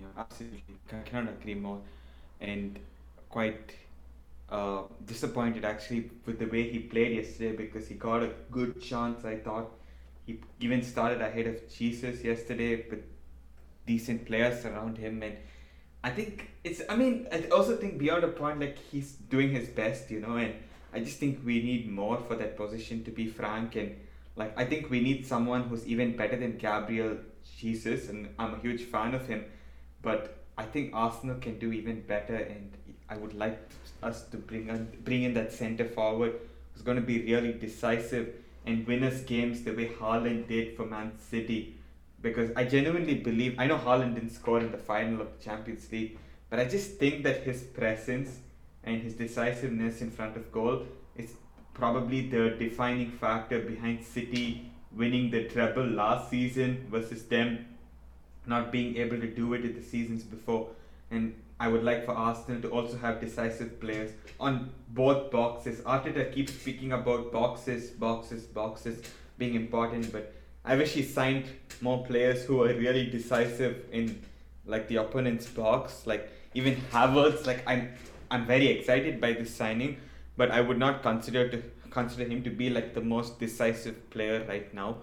yeah, absolutely. I cannot agree more. And quite uh, disappointed actually with the way he played yesterday because he got a good chance. I thought he even started ahead of Jesus yesterday with decent players around him, and I think it's. I mean, I also think beyond a point, like he's doing his best, you know, and I just think we need more for that position. To be frank, and like I think we need someone who's even better than Gabriel Jesus, and I'm a huge fan of him. But I think Arsenal can do even better, and I would like us to bring in, bring in that centre forward who's going to be really decisive and win us games the way Haaland did for Man City. Because I genuinely believe, I know Haaland didn't score in the final of the Champions League, but I just think that his presence and his decisiveness in front of goal is probably the defining factor behind City winning the treble last season versus them not being able to do it in the seasons before. And I would like for Arsenal to also have decisive players on both boxes. Arteta keeps speaking about boxes, boxes, boxes being important, but I wish he signed more players who are really decisive in like the opponent's box. Like even Havertz, like I'm I'm very excited by this signing, but I would not consider to consider him to be like the most decisive player right now.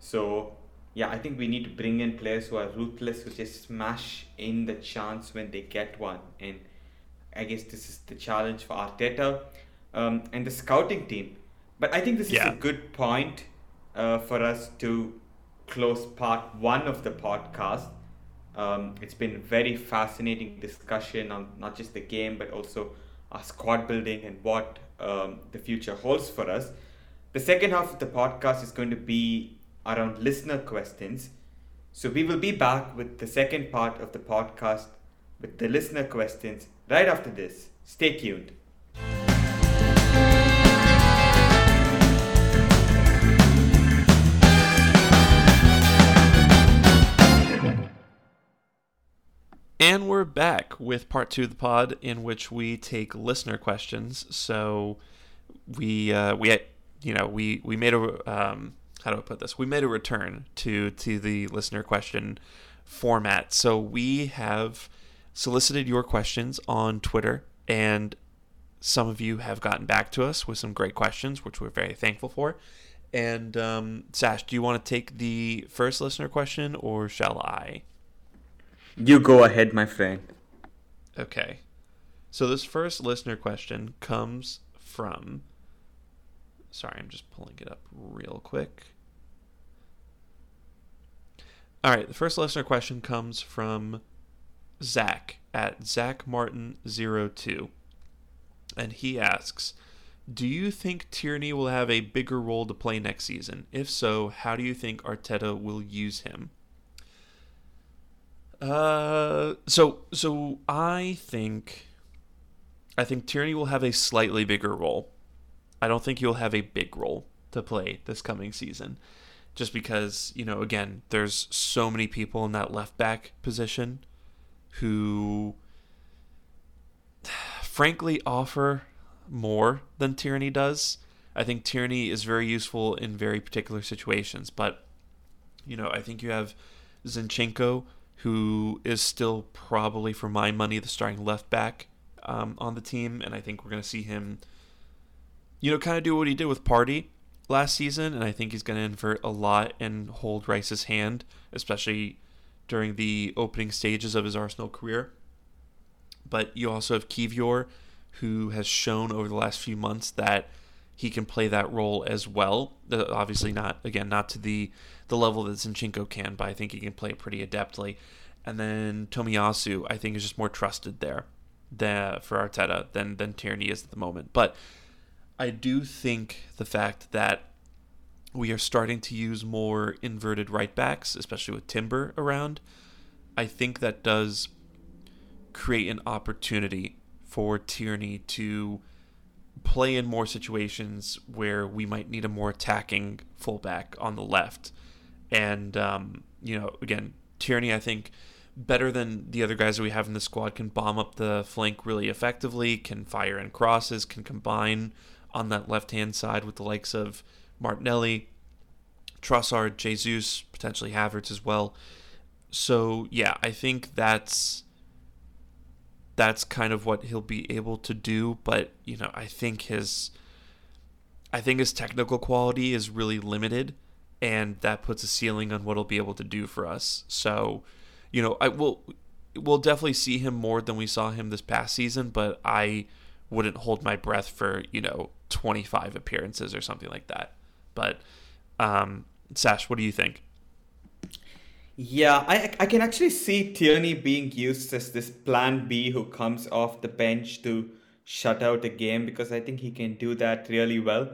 So yeah, I think we need to bring in players who are ruthless, who just smash in the chance when they get one. And I guess this is the challenge for Arteta um, and the scouting team. But I think this yeah. is a good point uh, for us to close part one of the podcast. Um, it's been a very fascinating discussion on not just the game, but also our squad building and what um, the future holds for us. The second half of the podcast is going to be around listener questions. So we will be back with the second part of the podcast with the listener questions right after this. Stay tuned. And we're back with part two of the pod, in which we take listener questions. So we uh, we you know we we made a um, how do I put this? We made a return to to the listener question format. So we have solicited your questions on Twitter, and some of you have gotten back to us with some great questions, which we're very thankful for. And um, Sash, do you want to take the first listener question, or shall I? You go ahead, my friend. Okay. So this first listener question comes from. Sorry, I'm just pulling it up real quick. All right, the first listener question comes from Zach at Zach Martin 02 and he asks, "Do you think Tierney will have a bigger role to play next season? If so, how do you think Arteta will use him?" Uh, so so I think I think Tierney will have a slightly bigger role. I don't think he'll have a big role to play this coming season just because you know again there's so many people in that left back position who frankly offer more than Tierney does. I think Tierney is very useful in very particular situations, but you know, I think you have Zinchenko, who is still probably, for my money, the starting left back um, on the team, and I think we're going to see him, you know, kind of do what he did with Partey last season, and I think he's going to invert a lot and hold Rice's hand, especially during the opening stages of his Arsenal career. But you also have Kiwior, who has shown over the last few months that he can play that role as well. Uh, obviously, not again, not to the the level that Zinchenko can, but I think he can play it pretty adeptly. And then Tomiyasu, I think, is just more trusted there than, for Arteta than than Tierney is at the moment. But I do think the fact that we are starting to use more inverted right backs, especially with Timber around, I think that does create an opportunity for Tierney to play in more situations where we might need a more attacking fullback on the left. And, um, you know, again, Tierney, I think, better than the other guys that we have in the squad, can bomb up the flank really effectively, can fire in crosses, can combine on that left hand side with the likes of Martinelli, Trossard, Jesus, potentially Havertz as well. So yeah, I think that's that's kind of what he'll be able to do. But you know, I think his I think his technical quality is really limited, and that puts a ceiling on what he'll be able to do for us. So, you know, I will we'll definitely see him more than we saw him this past season, but I wouldn't hold my breath for you know 25 appearances or something like that. But um, Sash, what do you think? Yeah, I I can actually see Tierney being used as this plan B who comes off the bench to shut out a game because I think he can do that really well.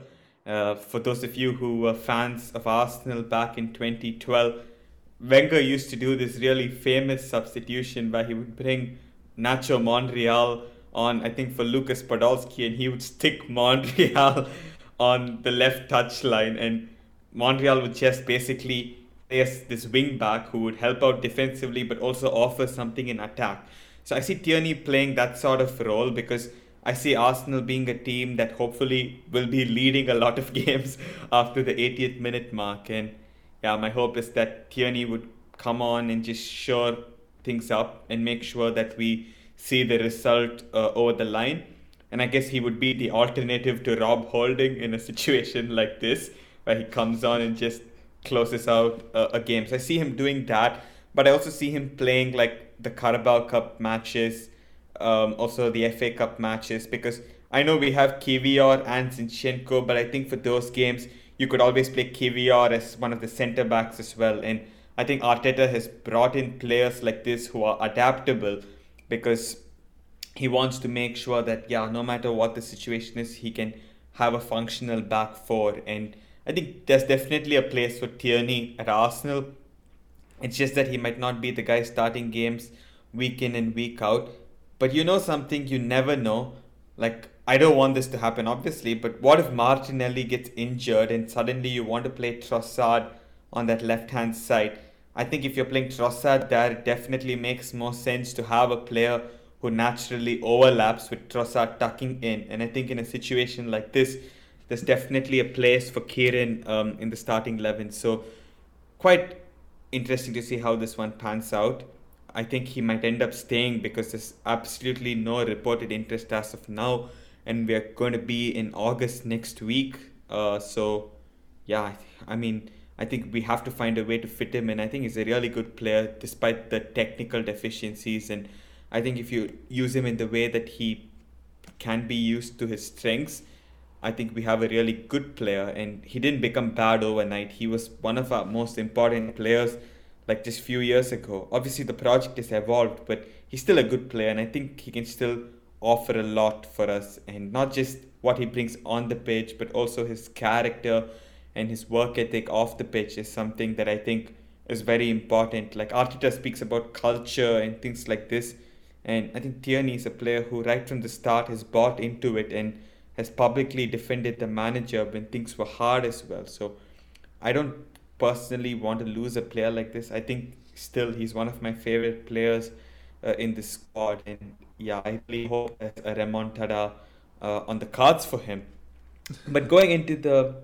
Uh, for those of you who were fans of Arsenal back in 2012, Wenger used to do this really famous substitution where he would bring Nacho Monreal on, I think, for Lucas Podolski, and he would stick Monreal on the left touch line, and Monreal would just basically replace this wing back who would help out defensively but also offer something in attack. So I see Tierney playing that sort of role because I see Arsenal being a team that hopefully will be leading a lot of games after the 80th minute mark. And yeah, my hope is that Tierney would come on and just shore things up and make sure that we see the result uh, over the line. And I guess he would be the alternative to Rob Holding in a situation like this, where he comes on and just closes out uh, a game. So I see him doing that, but I also see him playing like the Carabao Cup matches, um, also the FA Cup matches, because I know we have Kiwior and Zinchenko, but I think for those games, you could always play Kiwior as one of the centre backs as well. And I think Arteta has brought in players like this who are adaptable because he wants to make sure that, yeah, no matter what the situation is, he can have a functional back four. And I think there's definitely a place for Tierney at Arsenal. It's just that he might not be the guy starting games week in and week out. But you know something, you never know. Like, I don't want this to happen, obviously, but what if Martinelli gets injured and suddenly you want to play Trossard on that left hand side? I think if you're playing Trossard there, it definitely makes more sense to have a player who naturally overlaps with Trossard tucking in. And I think in a situation like this, there's definitely a place for Kieran um, in the starting 11. So, quite interesting to see how this one pans out. I think he might end up staying because there's absolutely no reported interest as of now, and we're going to be in August next week. Uh, so, yeah, I mean, I think we have to find a way to fit him in. I think he's a really good player despite the technical deficiencies, and I think if you use him in the way that he can be used to his strengths, I think we have a really good player, and he didn't become bad overnight. He was one of our most important players, like just few years ago. Obviously, the project has evolved, but he's still a good player, and I think he can still offer a lot for us, and not just what he brings on the pitch, but also his character and his work ethic off the pitch is something that I think is very important. Like Arteta speaks about culture and things like this, and I think Tierney is a player who, right from the start, has bought into it and has publicly defended the manager when things were hard as well. So I don't personally want to lose a player like this. I think still he's one of my favorite players uh, in the squad, and yeah, I really hope there's a remontada uh, on the cards for him. but going into the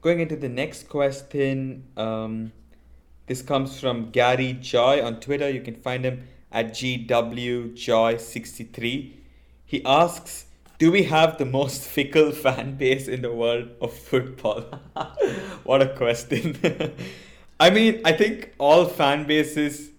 going into the next question, um, this comes from Gary Joy on Twitter. You can find him at GWJoy63. He asks do we have the most fickle fan base in the world of football? what a question. I mean, I think all fan bases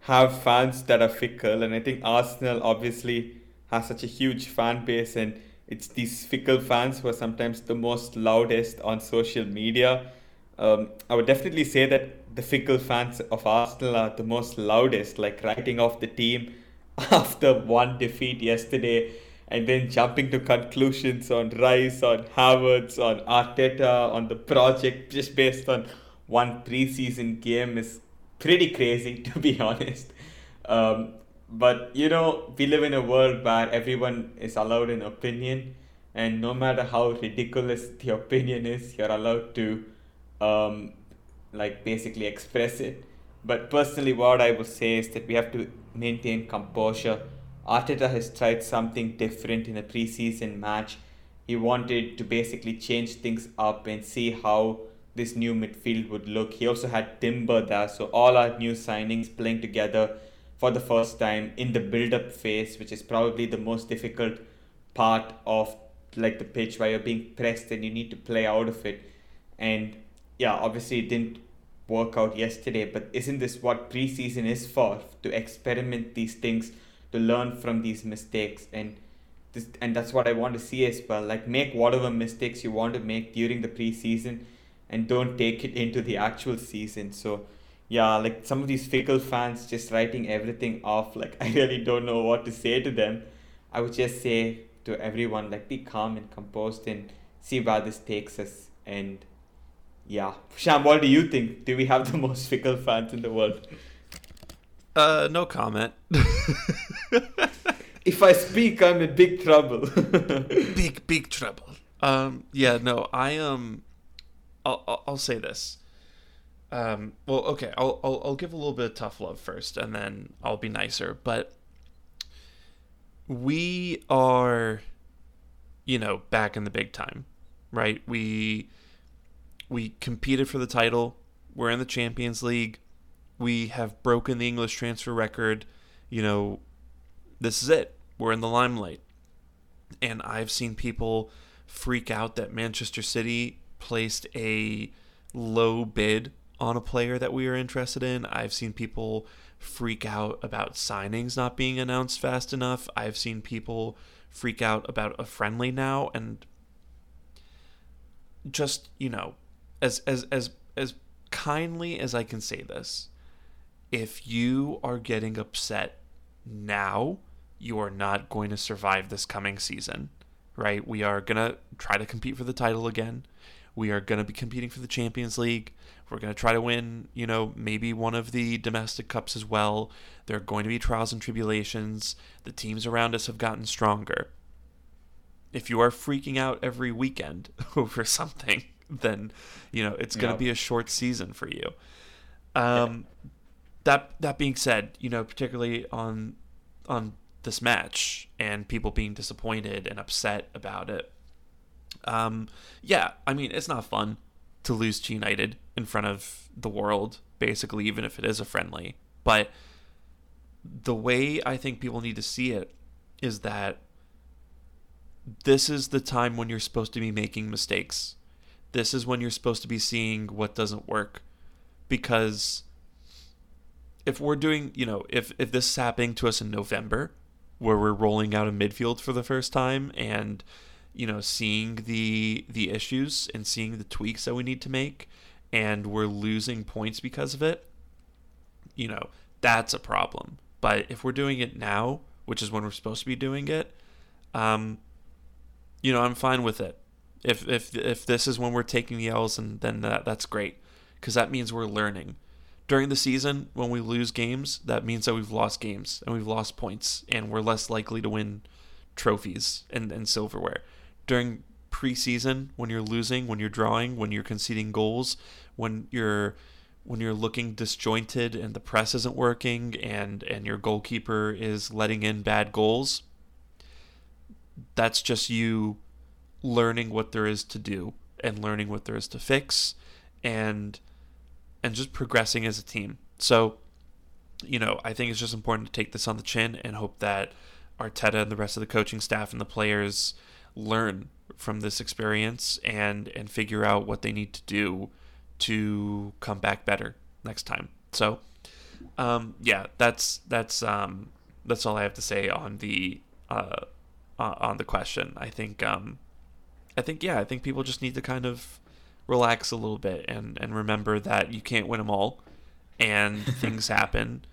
have fans that are fickle, and I think Arsenal obviously has such a huge fan base, and it's these fickle fans who are sometimes the most loudest on social media. Um, I would definitely say that the fickle fans of Arsenal are the most loudest, like writing off the team after one defeat yesterday and then jumping to conclusions on Rice, on Havertz, on Arteta, on the project just based on one preseason game is pretty crazy to be honest. Um, but you know, we live in a world where everyone is allowed an opinion, and no matter how ridiculous the opinion is, you're allowed to, um, like basically express it. But personally, what I would say is that we have to maintain composure Arteta has tried something different in a preseason match. He wanted to basically change things up and see how this new midfield would look. He also had Timber there, so all our new signings playing together for the first time in the build-up phase, which is probably the most difficult part of like the pitch where you're being pressed and you need to play out of it. And yeah, obviously it didn't work out yesterday, but isn't this what preseason is for? To experiment these things to learn from these mistakes and this and that's what I want to see as well. Like make whatever mistakes you want to make during the preseason and don't take it into the actual season. So yeah, like some of these fickle fans just writing everything off, like I really don't know what to say to them. I would just say to everyone, like be calm and composed and see where this takes us and yeah. Sham, what do you think? Do we have the most fickle fans in the world? Uh, no comment. if I speak, I'm in big trouble. big, big trouble. Um, yeah, no, I um, I'll, I'll say this. Um, well, okay, I'll, I'll I'll give a little bit of tough love first, and then I'll be nicer. But we are, you know, back in the big time, right? We we competed for the title. We're in the Champions League. We have broken the English transfer record. You know, this is it. We're in the limelight. And I've seen people freak out that Manchester City placed a low bid on a player that we are interested in. I've seen people freak out about signings not being announced fast enough. I've seen people freak out about a friendly now and just, you know, as as as as kindly as I can say this, if you are getting upset now, you are not going to survive this coming season, right? We are going to try to compete for the title again. We are going to be competing for the Champions League. We're going to try to win, you know, maybe one of the domestic cups as well. There are going to be trials and tribulations. The teams around us have gotten stronger. If you are freaking out every weekend over something, then you know it's going to be a short season for you. Um, that that being said, you know, particularly on on this match and people being disappointed and upset about it. Um, yeah, I mean, it's not fun to lose to United in front of the world, basically, even if it is a friendly. But the way I think people need to see it is that this is the time when you're supposed to be making mistakes. This is when you're supposed to be seeing what doesn't work. Because if we're doing, you know, if, if this is happening to us in November, where we're rolling out a midfield for the first time and you know seeing the the issues and seeing the tweaks that we need to make and we're losing points because of it you know that's a problem. But if we're doing it now which is when we're supposed to be doing it um you know i'm fine with it. If if if this is when we're taking the l's and then that that's great because that means we're learning during the season when we lose games that means that we've lost games and we've lost points and we're less likely to win trophies and, and silverware. During preseason when you're losing when you're drawing when you're conceding goals when you're when you're looking disjointed and the press isn't working and and your goalkeeper is letting in bad goals that's just you learning what there is to do and learning what there is to fix. And and just progressing as a team. So, you know, I think it's just important to take this on the chin and hope that Arteta and the rest of the coaching staff and the players learn from this experience and and figure out what they need to do to come back better next time. So, um, yeah, that's that's um, that's all I have to say on the uh, on the question. I think um, I think yeah, I think people just need to kind of relax a little bit and and remember that you can't win them all, and things happen,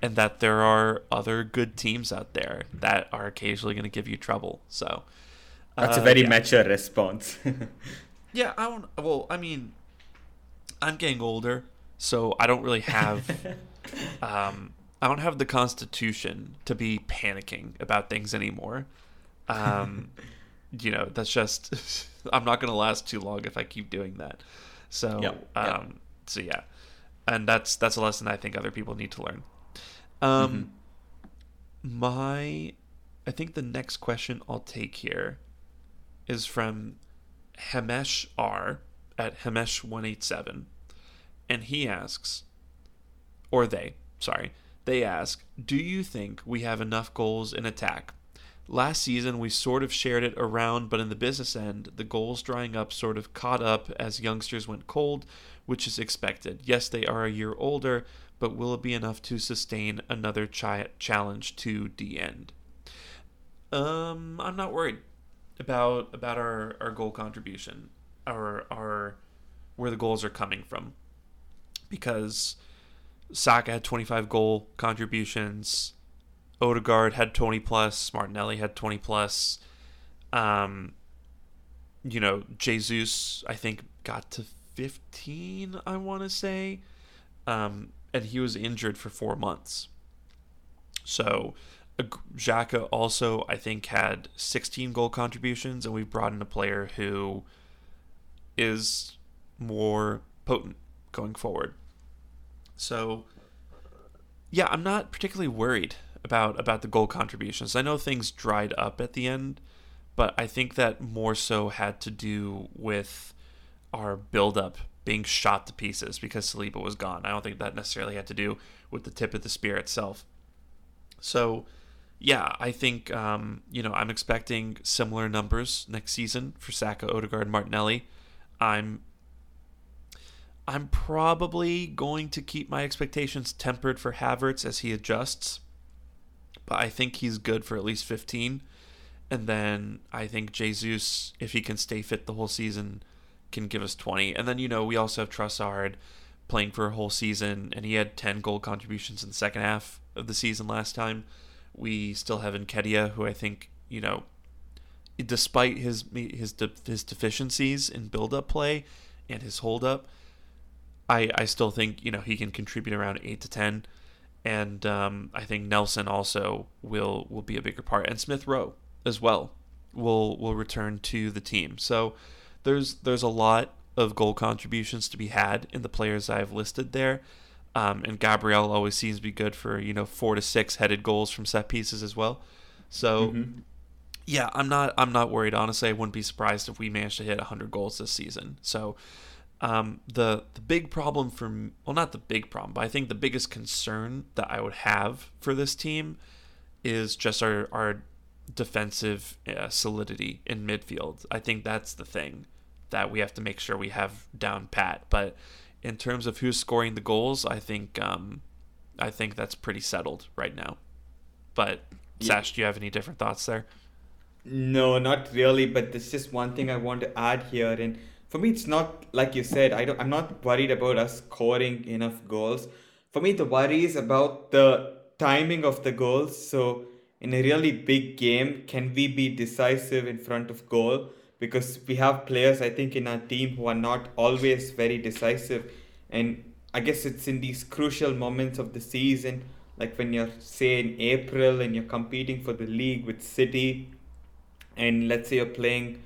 and that there are other good teams out there that are occasionally going to give you trouble. So That's a uh, very yeah. mature response. Yeah, I don't. Well, I mean, I'm getting older, so I don't really have. um, I don't have the constitution to be panicking about things anymore. Um, you know, that's just. I'm not going to last too long if I keep doing that. So, Yep, um, yep. so yeah, and that's that's a lesson I think other people need to learn. Um, my, I think the next question I'll take here is from Hemesh R at Hemesh187. And he asks, or they, sorry, they ask, Do you think we have enough goals in attack? Last season, we sort of shared it around, but in the business end, the goals drying up sort of caught up as youngsters went cold, which is expected. Yes, they are a year older, but will it be enough to sustain another challenge to the end? Um, I'm not worried about about our, our goal contribution, our our where the goals are coming from, because Saka had 25 goal contributions, Odegaard had 20 plus, Martinelli had 20 plus, um, you know Jesus I think got to 15 I want to say, um, and he was injured for four months, so. Xhaka also, I think, had 16 goal contributions, and we've brought in a player who is more potent going forward. So, yeah, I'm not particularly worried about about the goal contributions. I know things dried up at the end, but I think that more so had to do with our buildup being shot to pieces because Saliba was gone. I don't think that necessarily had to do with the tip of the spear itself. So, yeah, I think um, you know I'm expecting similar numbers next season for Saka, Odegaard, Martinelli. I'm I'm probably going to keep my expectations tempered for Havertz as he adjusts, but I think he's good for at least 15. And then I think Jesus, if he can stay fit the whole season, can give us 20. And then, you know, we also have Trossard playing for a whole season, and he had 10 goal contributions in the second half of the season last time. We still have Nketiah, who I think, you know, despite his his his deficiencies in build-up play and his hold-up, I, I still think you know he can contribute around eight to ten, and um, I think Nelson also will will be a bigger part, and Smith Rowe as well will will return to the team. So there's there's a lot of goal contributions to be had in the players I've listed there, um, and Gabriel always seems to be good for you know four to six headed goals from set pieces as well. So. Mm-hmm. Yeah, I'm not. I'm not worried. Honestly, I wouldn't be surprised if we managed to hit 100 goals this season. So, um, the the big problem for well, not the big problem, but I think the biggest concern that I would have for this team is just our our defensive uh, solidity in midfield. I think that's the thing that we have to make sure we have down pat. But in terms of who's scoring the goals, I think um, I think that's pretty settled right now. But yeah. Sash, do you have any different thoughts there? No, not really. But there's just one thing I want to add here, and for me, it's not like you said. I don't. I'm not worried about us scoring enough goals. For me, the worry is about the timing of the goals. So, in a really big game, can we be decisive in front of goal? Because we have players, I think, in our team who are not always very decisive, and I guess it's in these crucial moments of the season, like when you're say in April and you're competing for the league with City, and let's say you're playing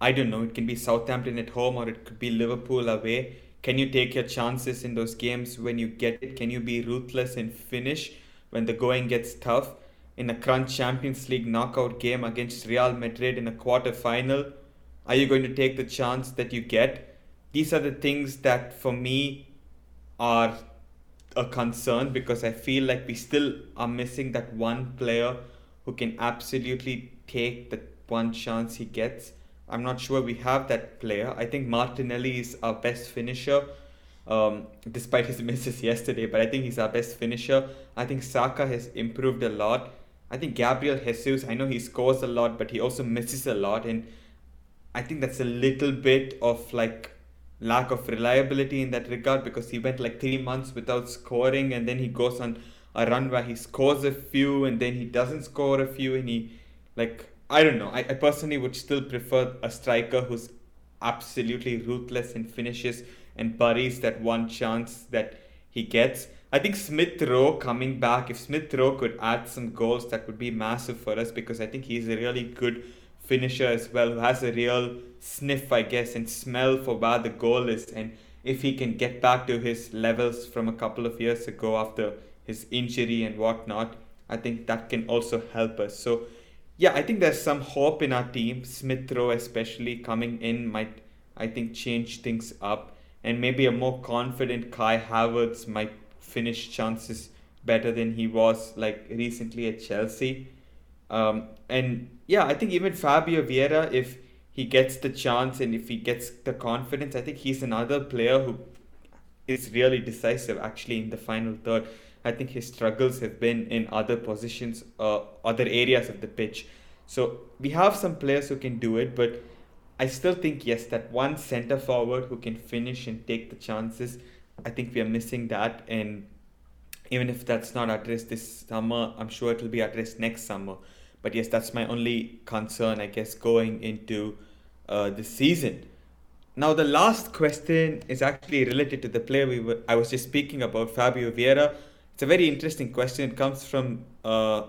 I don't know, it can be Southampton at home or it could be Liverpool away. Can you take your chances in those games when you get it? Can you be ruthless and finish when the going gets tough? In a crunch Champions League knockout game against Real Madrid in a quarter final, are you going to take the chance that you get? These are the things that for me are a concern because I feel like we still are missing that one player who can absolutely take the one chance he gets I'm not sure we have that player. I think Martinelli is our best finisher, um, despite his misses yesterday. But I think he's our best finisher. I think Saka has improved a lot. I think Gabriel Jesus. I know he scores a lot, but he also misses a lot, and I think that's a little bit of like lack of reliability in that regard because he went like three months without scoring, and then he goes on a run where he scores a few, and then he doesn't score a few, and he like I don't know. I, I personally would still prefer a striker who's absolutely ruthless and finishes and buries that one chance that he gets. I think Smith Rowe coming back, if Smith Rowe could add some goals, that would be massive for us because I think he's a really good finisher as well, who has a real sniff, I guess, and smell for where the goal is. And if he can get back to his levels from a couple of years ago after his injury and whatnot, I think that can also help us. So yeah, I think there's some hope in our team. Smith Rowe, especially coming in, might I think change things up, and maybe a more confident Kai Havertz might finish chances better than he was like recently at Chelsea. Um, and yeah, I think even Fabio Vieira, if he gets the chance and if he gets the confidence, I think he's another player who is really decisive actually in the final third. I think his struggles have been in other positions, uh, other areas of the pitch. So we have some players who can do it, but I still think yes, that one centre forward who can finish and take the chances. I think we are missing that, and even if that's not addressed this summer, I'm sure it will be addressed next summer. But yes, that's my only concern, I guess, going into uh, the season. Now, the last question is actually related to the player we were, I was just speaking about, Fabio Vieira. It's a very interesting question. It comes from uh,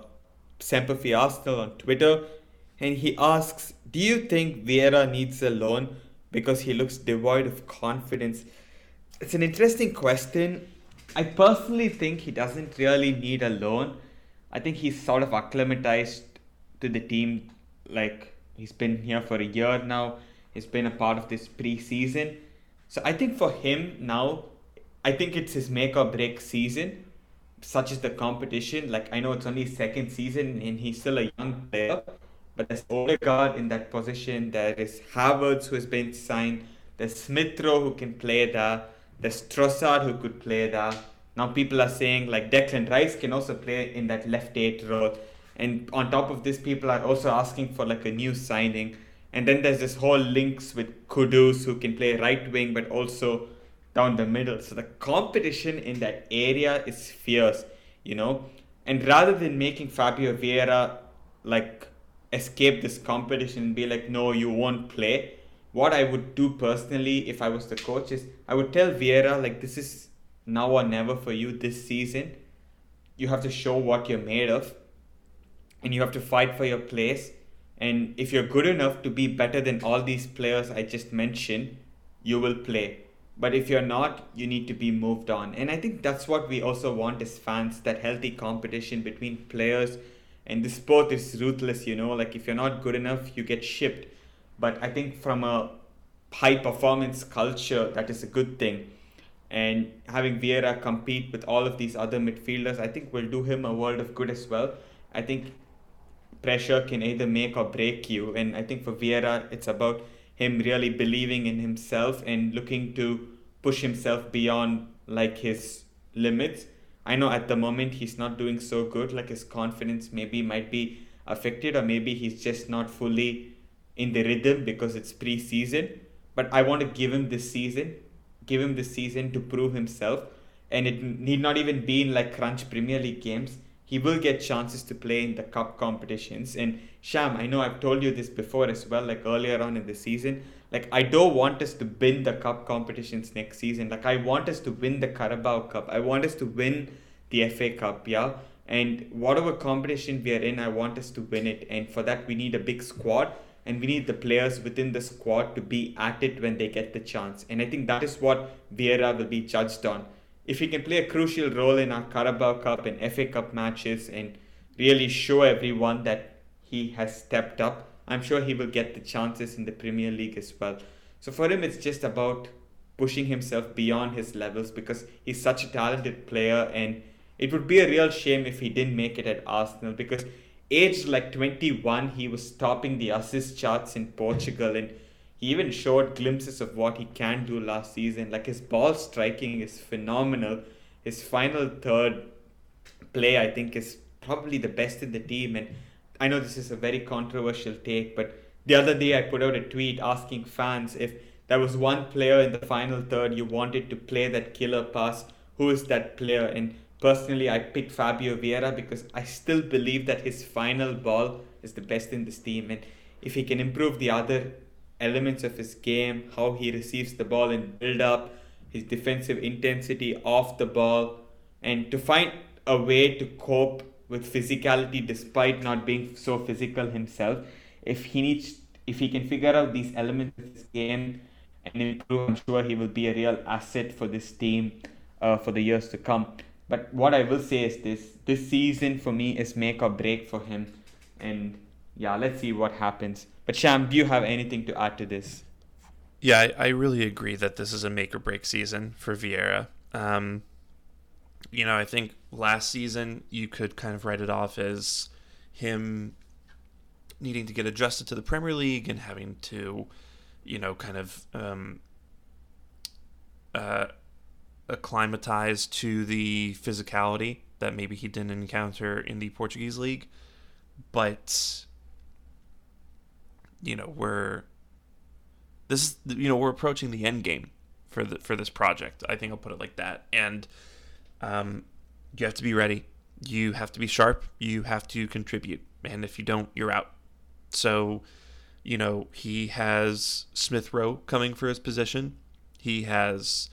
Semperfi Arsenal on Twitter, and he asks, "Do you think Vieira needs a loan because he looks devoid of confidence?" It's an interesting question. I personally think he doesn't really need a loan. I think he's sort of acclimatized to the team. Like he's been here for a year now. He's been a part of this preseason. So I think for him now, I think it's his make or break season. Such is the competition. Like I know it's only second season and he's still a young player. But there's Odegaard in that position. There is Havertz who has been signed. There's Smith Rowe who can play there. There's Trossard who could play there. Now people are saying like Declan Rice can also play in that left eight role. And on top of this, people are also asking for like a new signing. And then there's this whole links with Kudus who can play right wing but also down the middle. So the competition in that area is fierce, you know. And rather than making Fabio Vieira like escape this competition and be like, no, you won't play. What I would do personally if I was the coach is I would tell Vieira like this is now or never for you this season. You have to show what you're made of and you have to fight for your place. And if you're good enough to be better than all these players I just mentioned, you will play. But if you're not, you need to be moved on. And I think that's what we also want as fans that healthy competition between players. And the sport is ruthless, you know, like if you're not good enough, you get shipped. But I think from a high performance culture, that is a good thing. And having Vieira compete with all of these other midfielders, I think will do him a world of good as well. I think pressure can either make or break you. And I think for Vieira, it's about him really believing in himself and looking to push himself beyond like his limits. I know at the moment he's not doing so good, like his confidence maybe might be affected, or maybe he's just not fully in the rhythm because it's pre-season. But I want to give him this season, give him this season to prove himself, and it need not even be in like crunch Premier League games he will get chances to play in the cup competitions. And Sham, I know I've told you this before as well, like earlier on in the season. Like I don't want us to win the cup competitions next season. Like I want us to win the Carabao Cup. I want us to win the FA Cup, yeah. And whatever competition we are in, I want us to win it. And for that, we need a big squad and we need the players within the squad to be at it when they get the chance. And I think that is what Vieira will be judged on if he can play a crucial role in our Carabao Cup and FA Cup matches and really show everyone that he has stepped up, I'm sure he will get the chances in the Premier League as well. So for him, it's just about pushing himself beyond his levels because he's such a talented player and it would be a real shame if he didn't make it at Arsenal because aged like 21 he was topping the assist charts in Portugal and he even showed glimpses of what he can do last season. Like his ball striking is phenomenal. His final third play, I think, is probably the best in the team. And I know this is a very controversial take, but the other day I put out a tweet asking fans if there was one player in the final third you wanted to play that killer pass, who is that player? And personally, I picked Fabio Vieira because I still believe that his final ball is the best in this team. And if he can improve the other elements of his game, how he receives the ball and build up, his defensive intensity off the ball, and to find a way to cope with physicality despite not being so physical himself. If he needs, if he can figure out these elements of his game and improve, I'm sure he will be a real asset for this team uh, for the years to come. But what I will say is this: this season for me is make or break for him, and yeah, let's see what happens. But Sham, do you have anything to add to this? Yeah, I, I really agree that this is a make or break season for Vieira. Um, you know, I think last season you could kind of write it off as him needing to get adjusted to the Premier League and having to, you know, kind of um, uh, acclimatize to the physicality that maybe he didn't encounter in the Portuguese league. But you know we're this is you know we're approaching the end game for the for this project. I think I'll put it like that. And um, you have to be ready. You have to be sharp. You have to contribute. And if you don't, you're out. So, you know, he has Smith Rowe coming for his position. He has,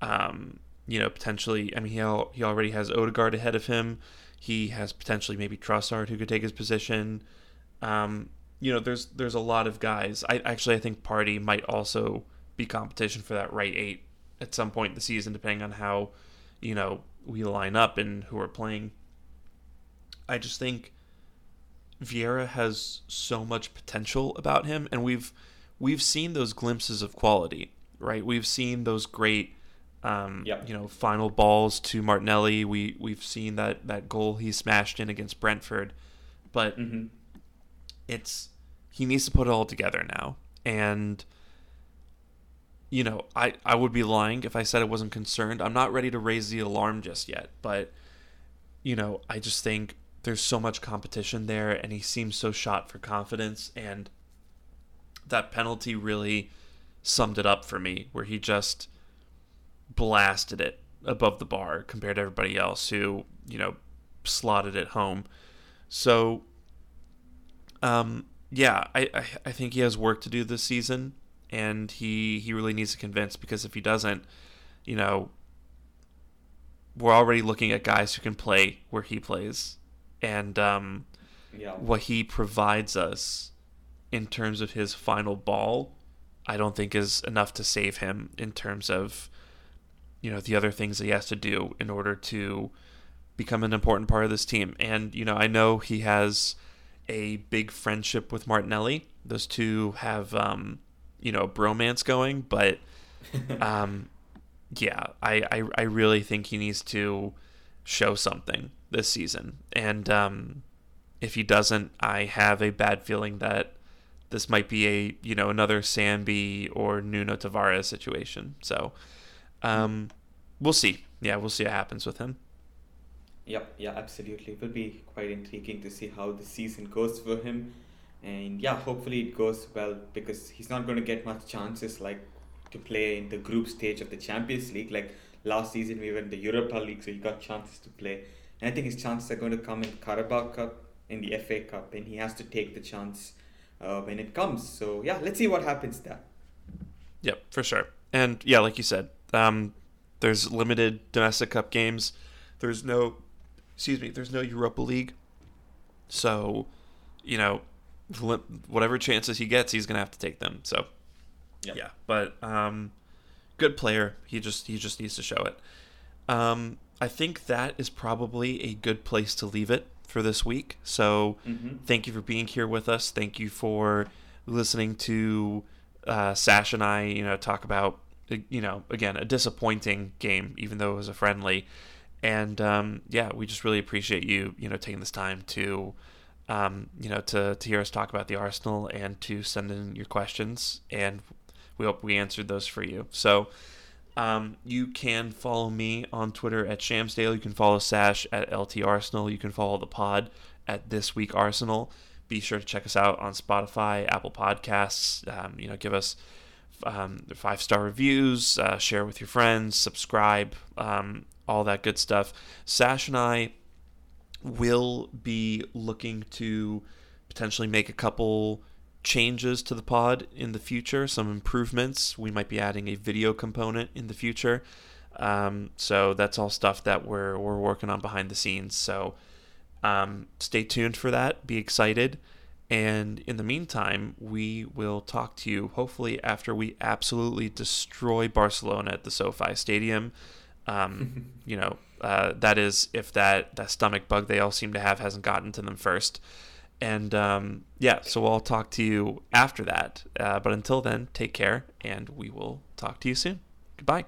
um, you know, potentially. I mean, he al- he already has Odegaard ahead of him. He has potentially maybe Trossard who could take his position. Um, you know, there's there's a lot of guys. I actually I think Partey might also be competition for that right eight at some point in the season, depending on how you know, we line up and who are playing. I just think Vieira has so much potential about him, and we've we've seen those glimpses of quality, right? We've seen those great, um, Yep. you know, final balls to Martinelli. We we've seen that that goal he smashed in against Brentford, but hmm it's he needs to put it all together now and you know i i would be lying if i said i wasn't concerned. I'm not ready to raise the alarm just yet but you know i just think there's so much competition there and he seems so shot for confidence and that penalty really summed it up for me where he just blasted it above the bar compared to everybody else who you know slotted it home. So um, yeah, I, I I think he has work to do this season, and he he really needs to convince because if he doesn't, you know, we're already looking at guys who can play where he plays, and um, Yeah. what he provides us in terms of his final ball, I don't think is enough to save him in terms of you know the other things that he has to do in order to become an important part of this team. And you know, I know he has a big friendship with Martinelli. Those two have um, you know, bromance going, but um, yeah, I, I I really think he needs to show something this season. And um, if he doesn't, I have a bad feeling that this might be a you know another Sambi or Nuno Tavares situation. So um, we'll see. Yeah, we'll see what happens with him. Yep, yeah, absolutely. It will be quite intriguing to see how the season goes for him. And yeah, hopefully it goes well because he's not going to get much chances like to play in the group stage of the Champions League. Like last season, we were in the Europa League, so he got chances to play. And I think his chances are going to come in Carabao Cup, in the FA Cup, and he has to take the chance uh, when it comes. So yeah, let's see what happens there. Yep, for sure. And yeah, like you said, um, there's limited domestic cup games. There's no, excuse me, there's no Europa League. So, you know, whatever chances he gets, he's gonna have to take them. So, Yep. yeah. But um, good player. He just he just needs to show it. Um, I think that is probably a good place to leave it for this week. So, Mm-hmm. thank you for being here with us. Thank you for listening to uh, Sash and I, you know, talk about, uh, you know, again, a disappointing game, even though it was a friendly. And um, yeah, we just really appreciate you, you know, taking this time to, um, you know, to, to hear us talk about the Arsenal and to send in your questions. And we hope we answered those for you. So um, you can follow me on Twitter at Shamsdale. You can follow Sash at LT Arsenal. You can follow the pod at This Week Arsenal. Be sure to check us out on Spotify, Apple Podcasts. Um, you know, give us um, five star reviews, uh, share with your friends, subscribe, um, all that good stuff. Sash and I will be looking to potentially make a couple changes to the pod in the future, some improvements. We might be adding a video component in the future. Um, so that's all stuff that we're we're working on behind the scenes. So um, stay tuned for that. Be excited. And in the meantime, we will talk to you hopefully after we absolutely destroy Barcelona at the SoFi Stadium. Um, you know, uh, that is if that, that stomach bug they all seem to have hasn't gotten to them first. And um, yeah, so I'll talk to you after that. Uh, but until then, take care, and we will talk to you soon. Goodbye.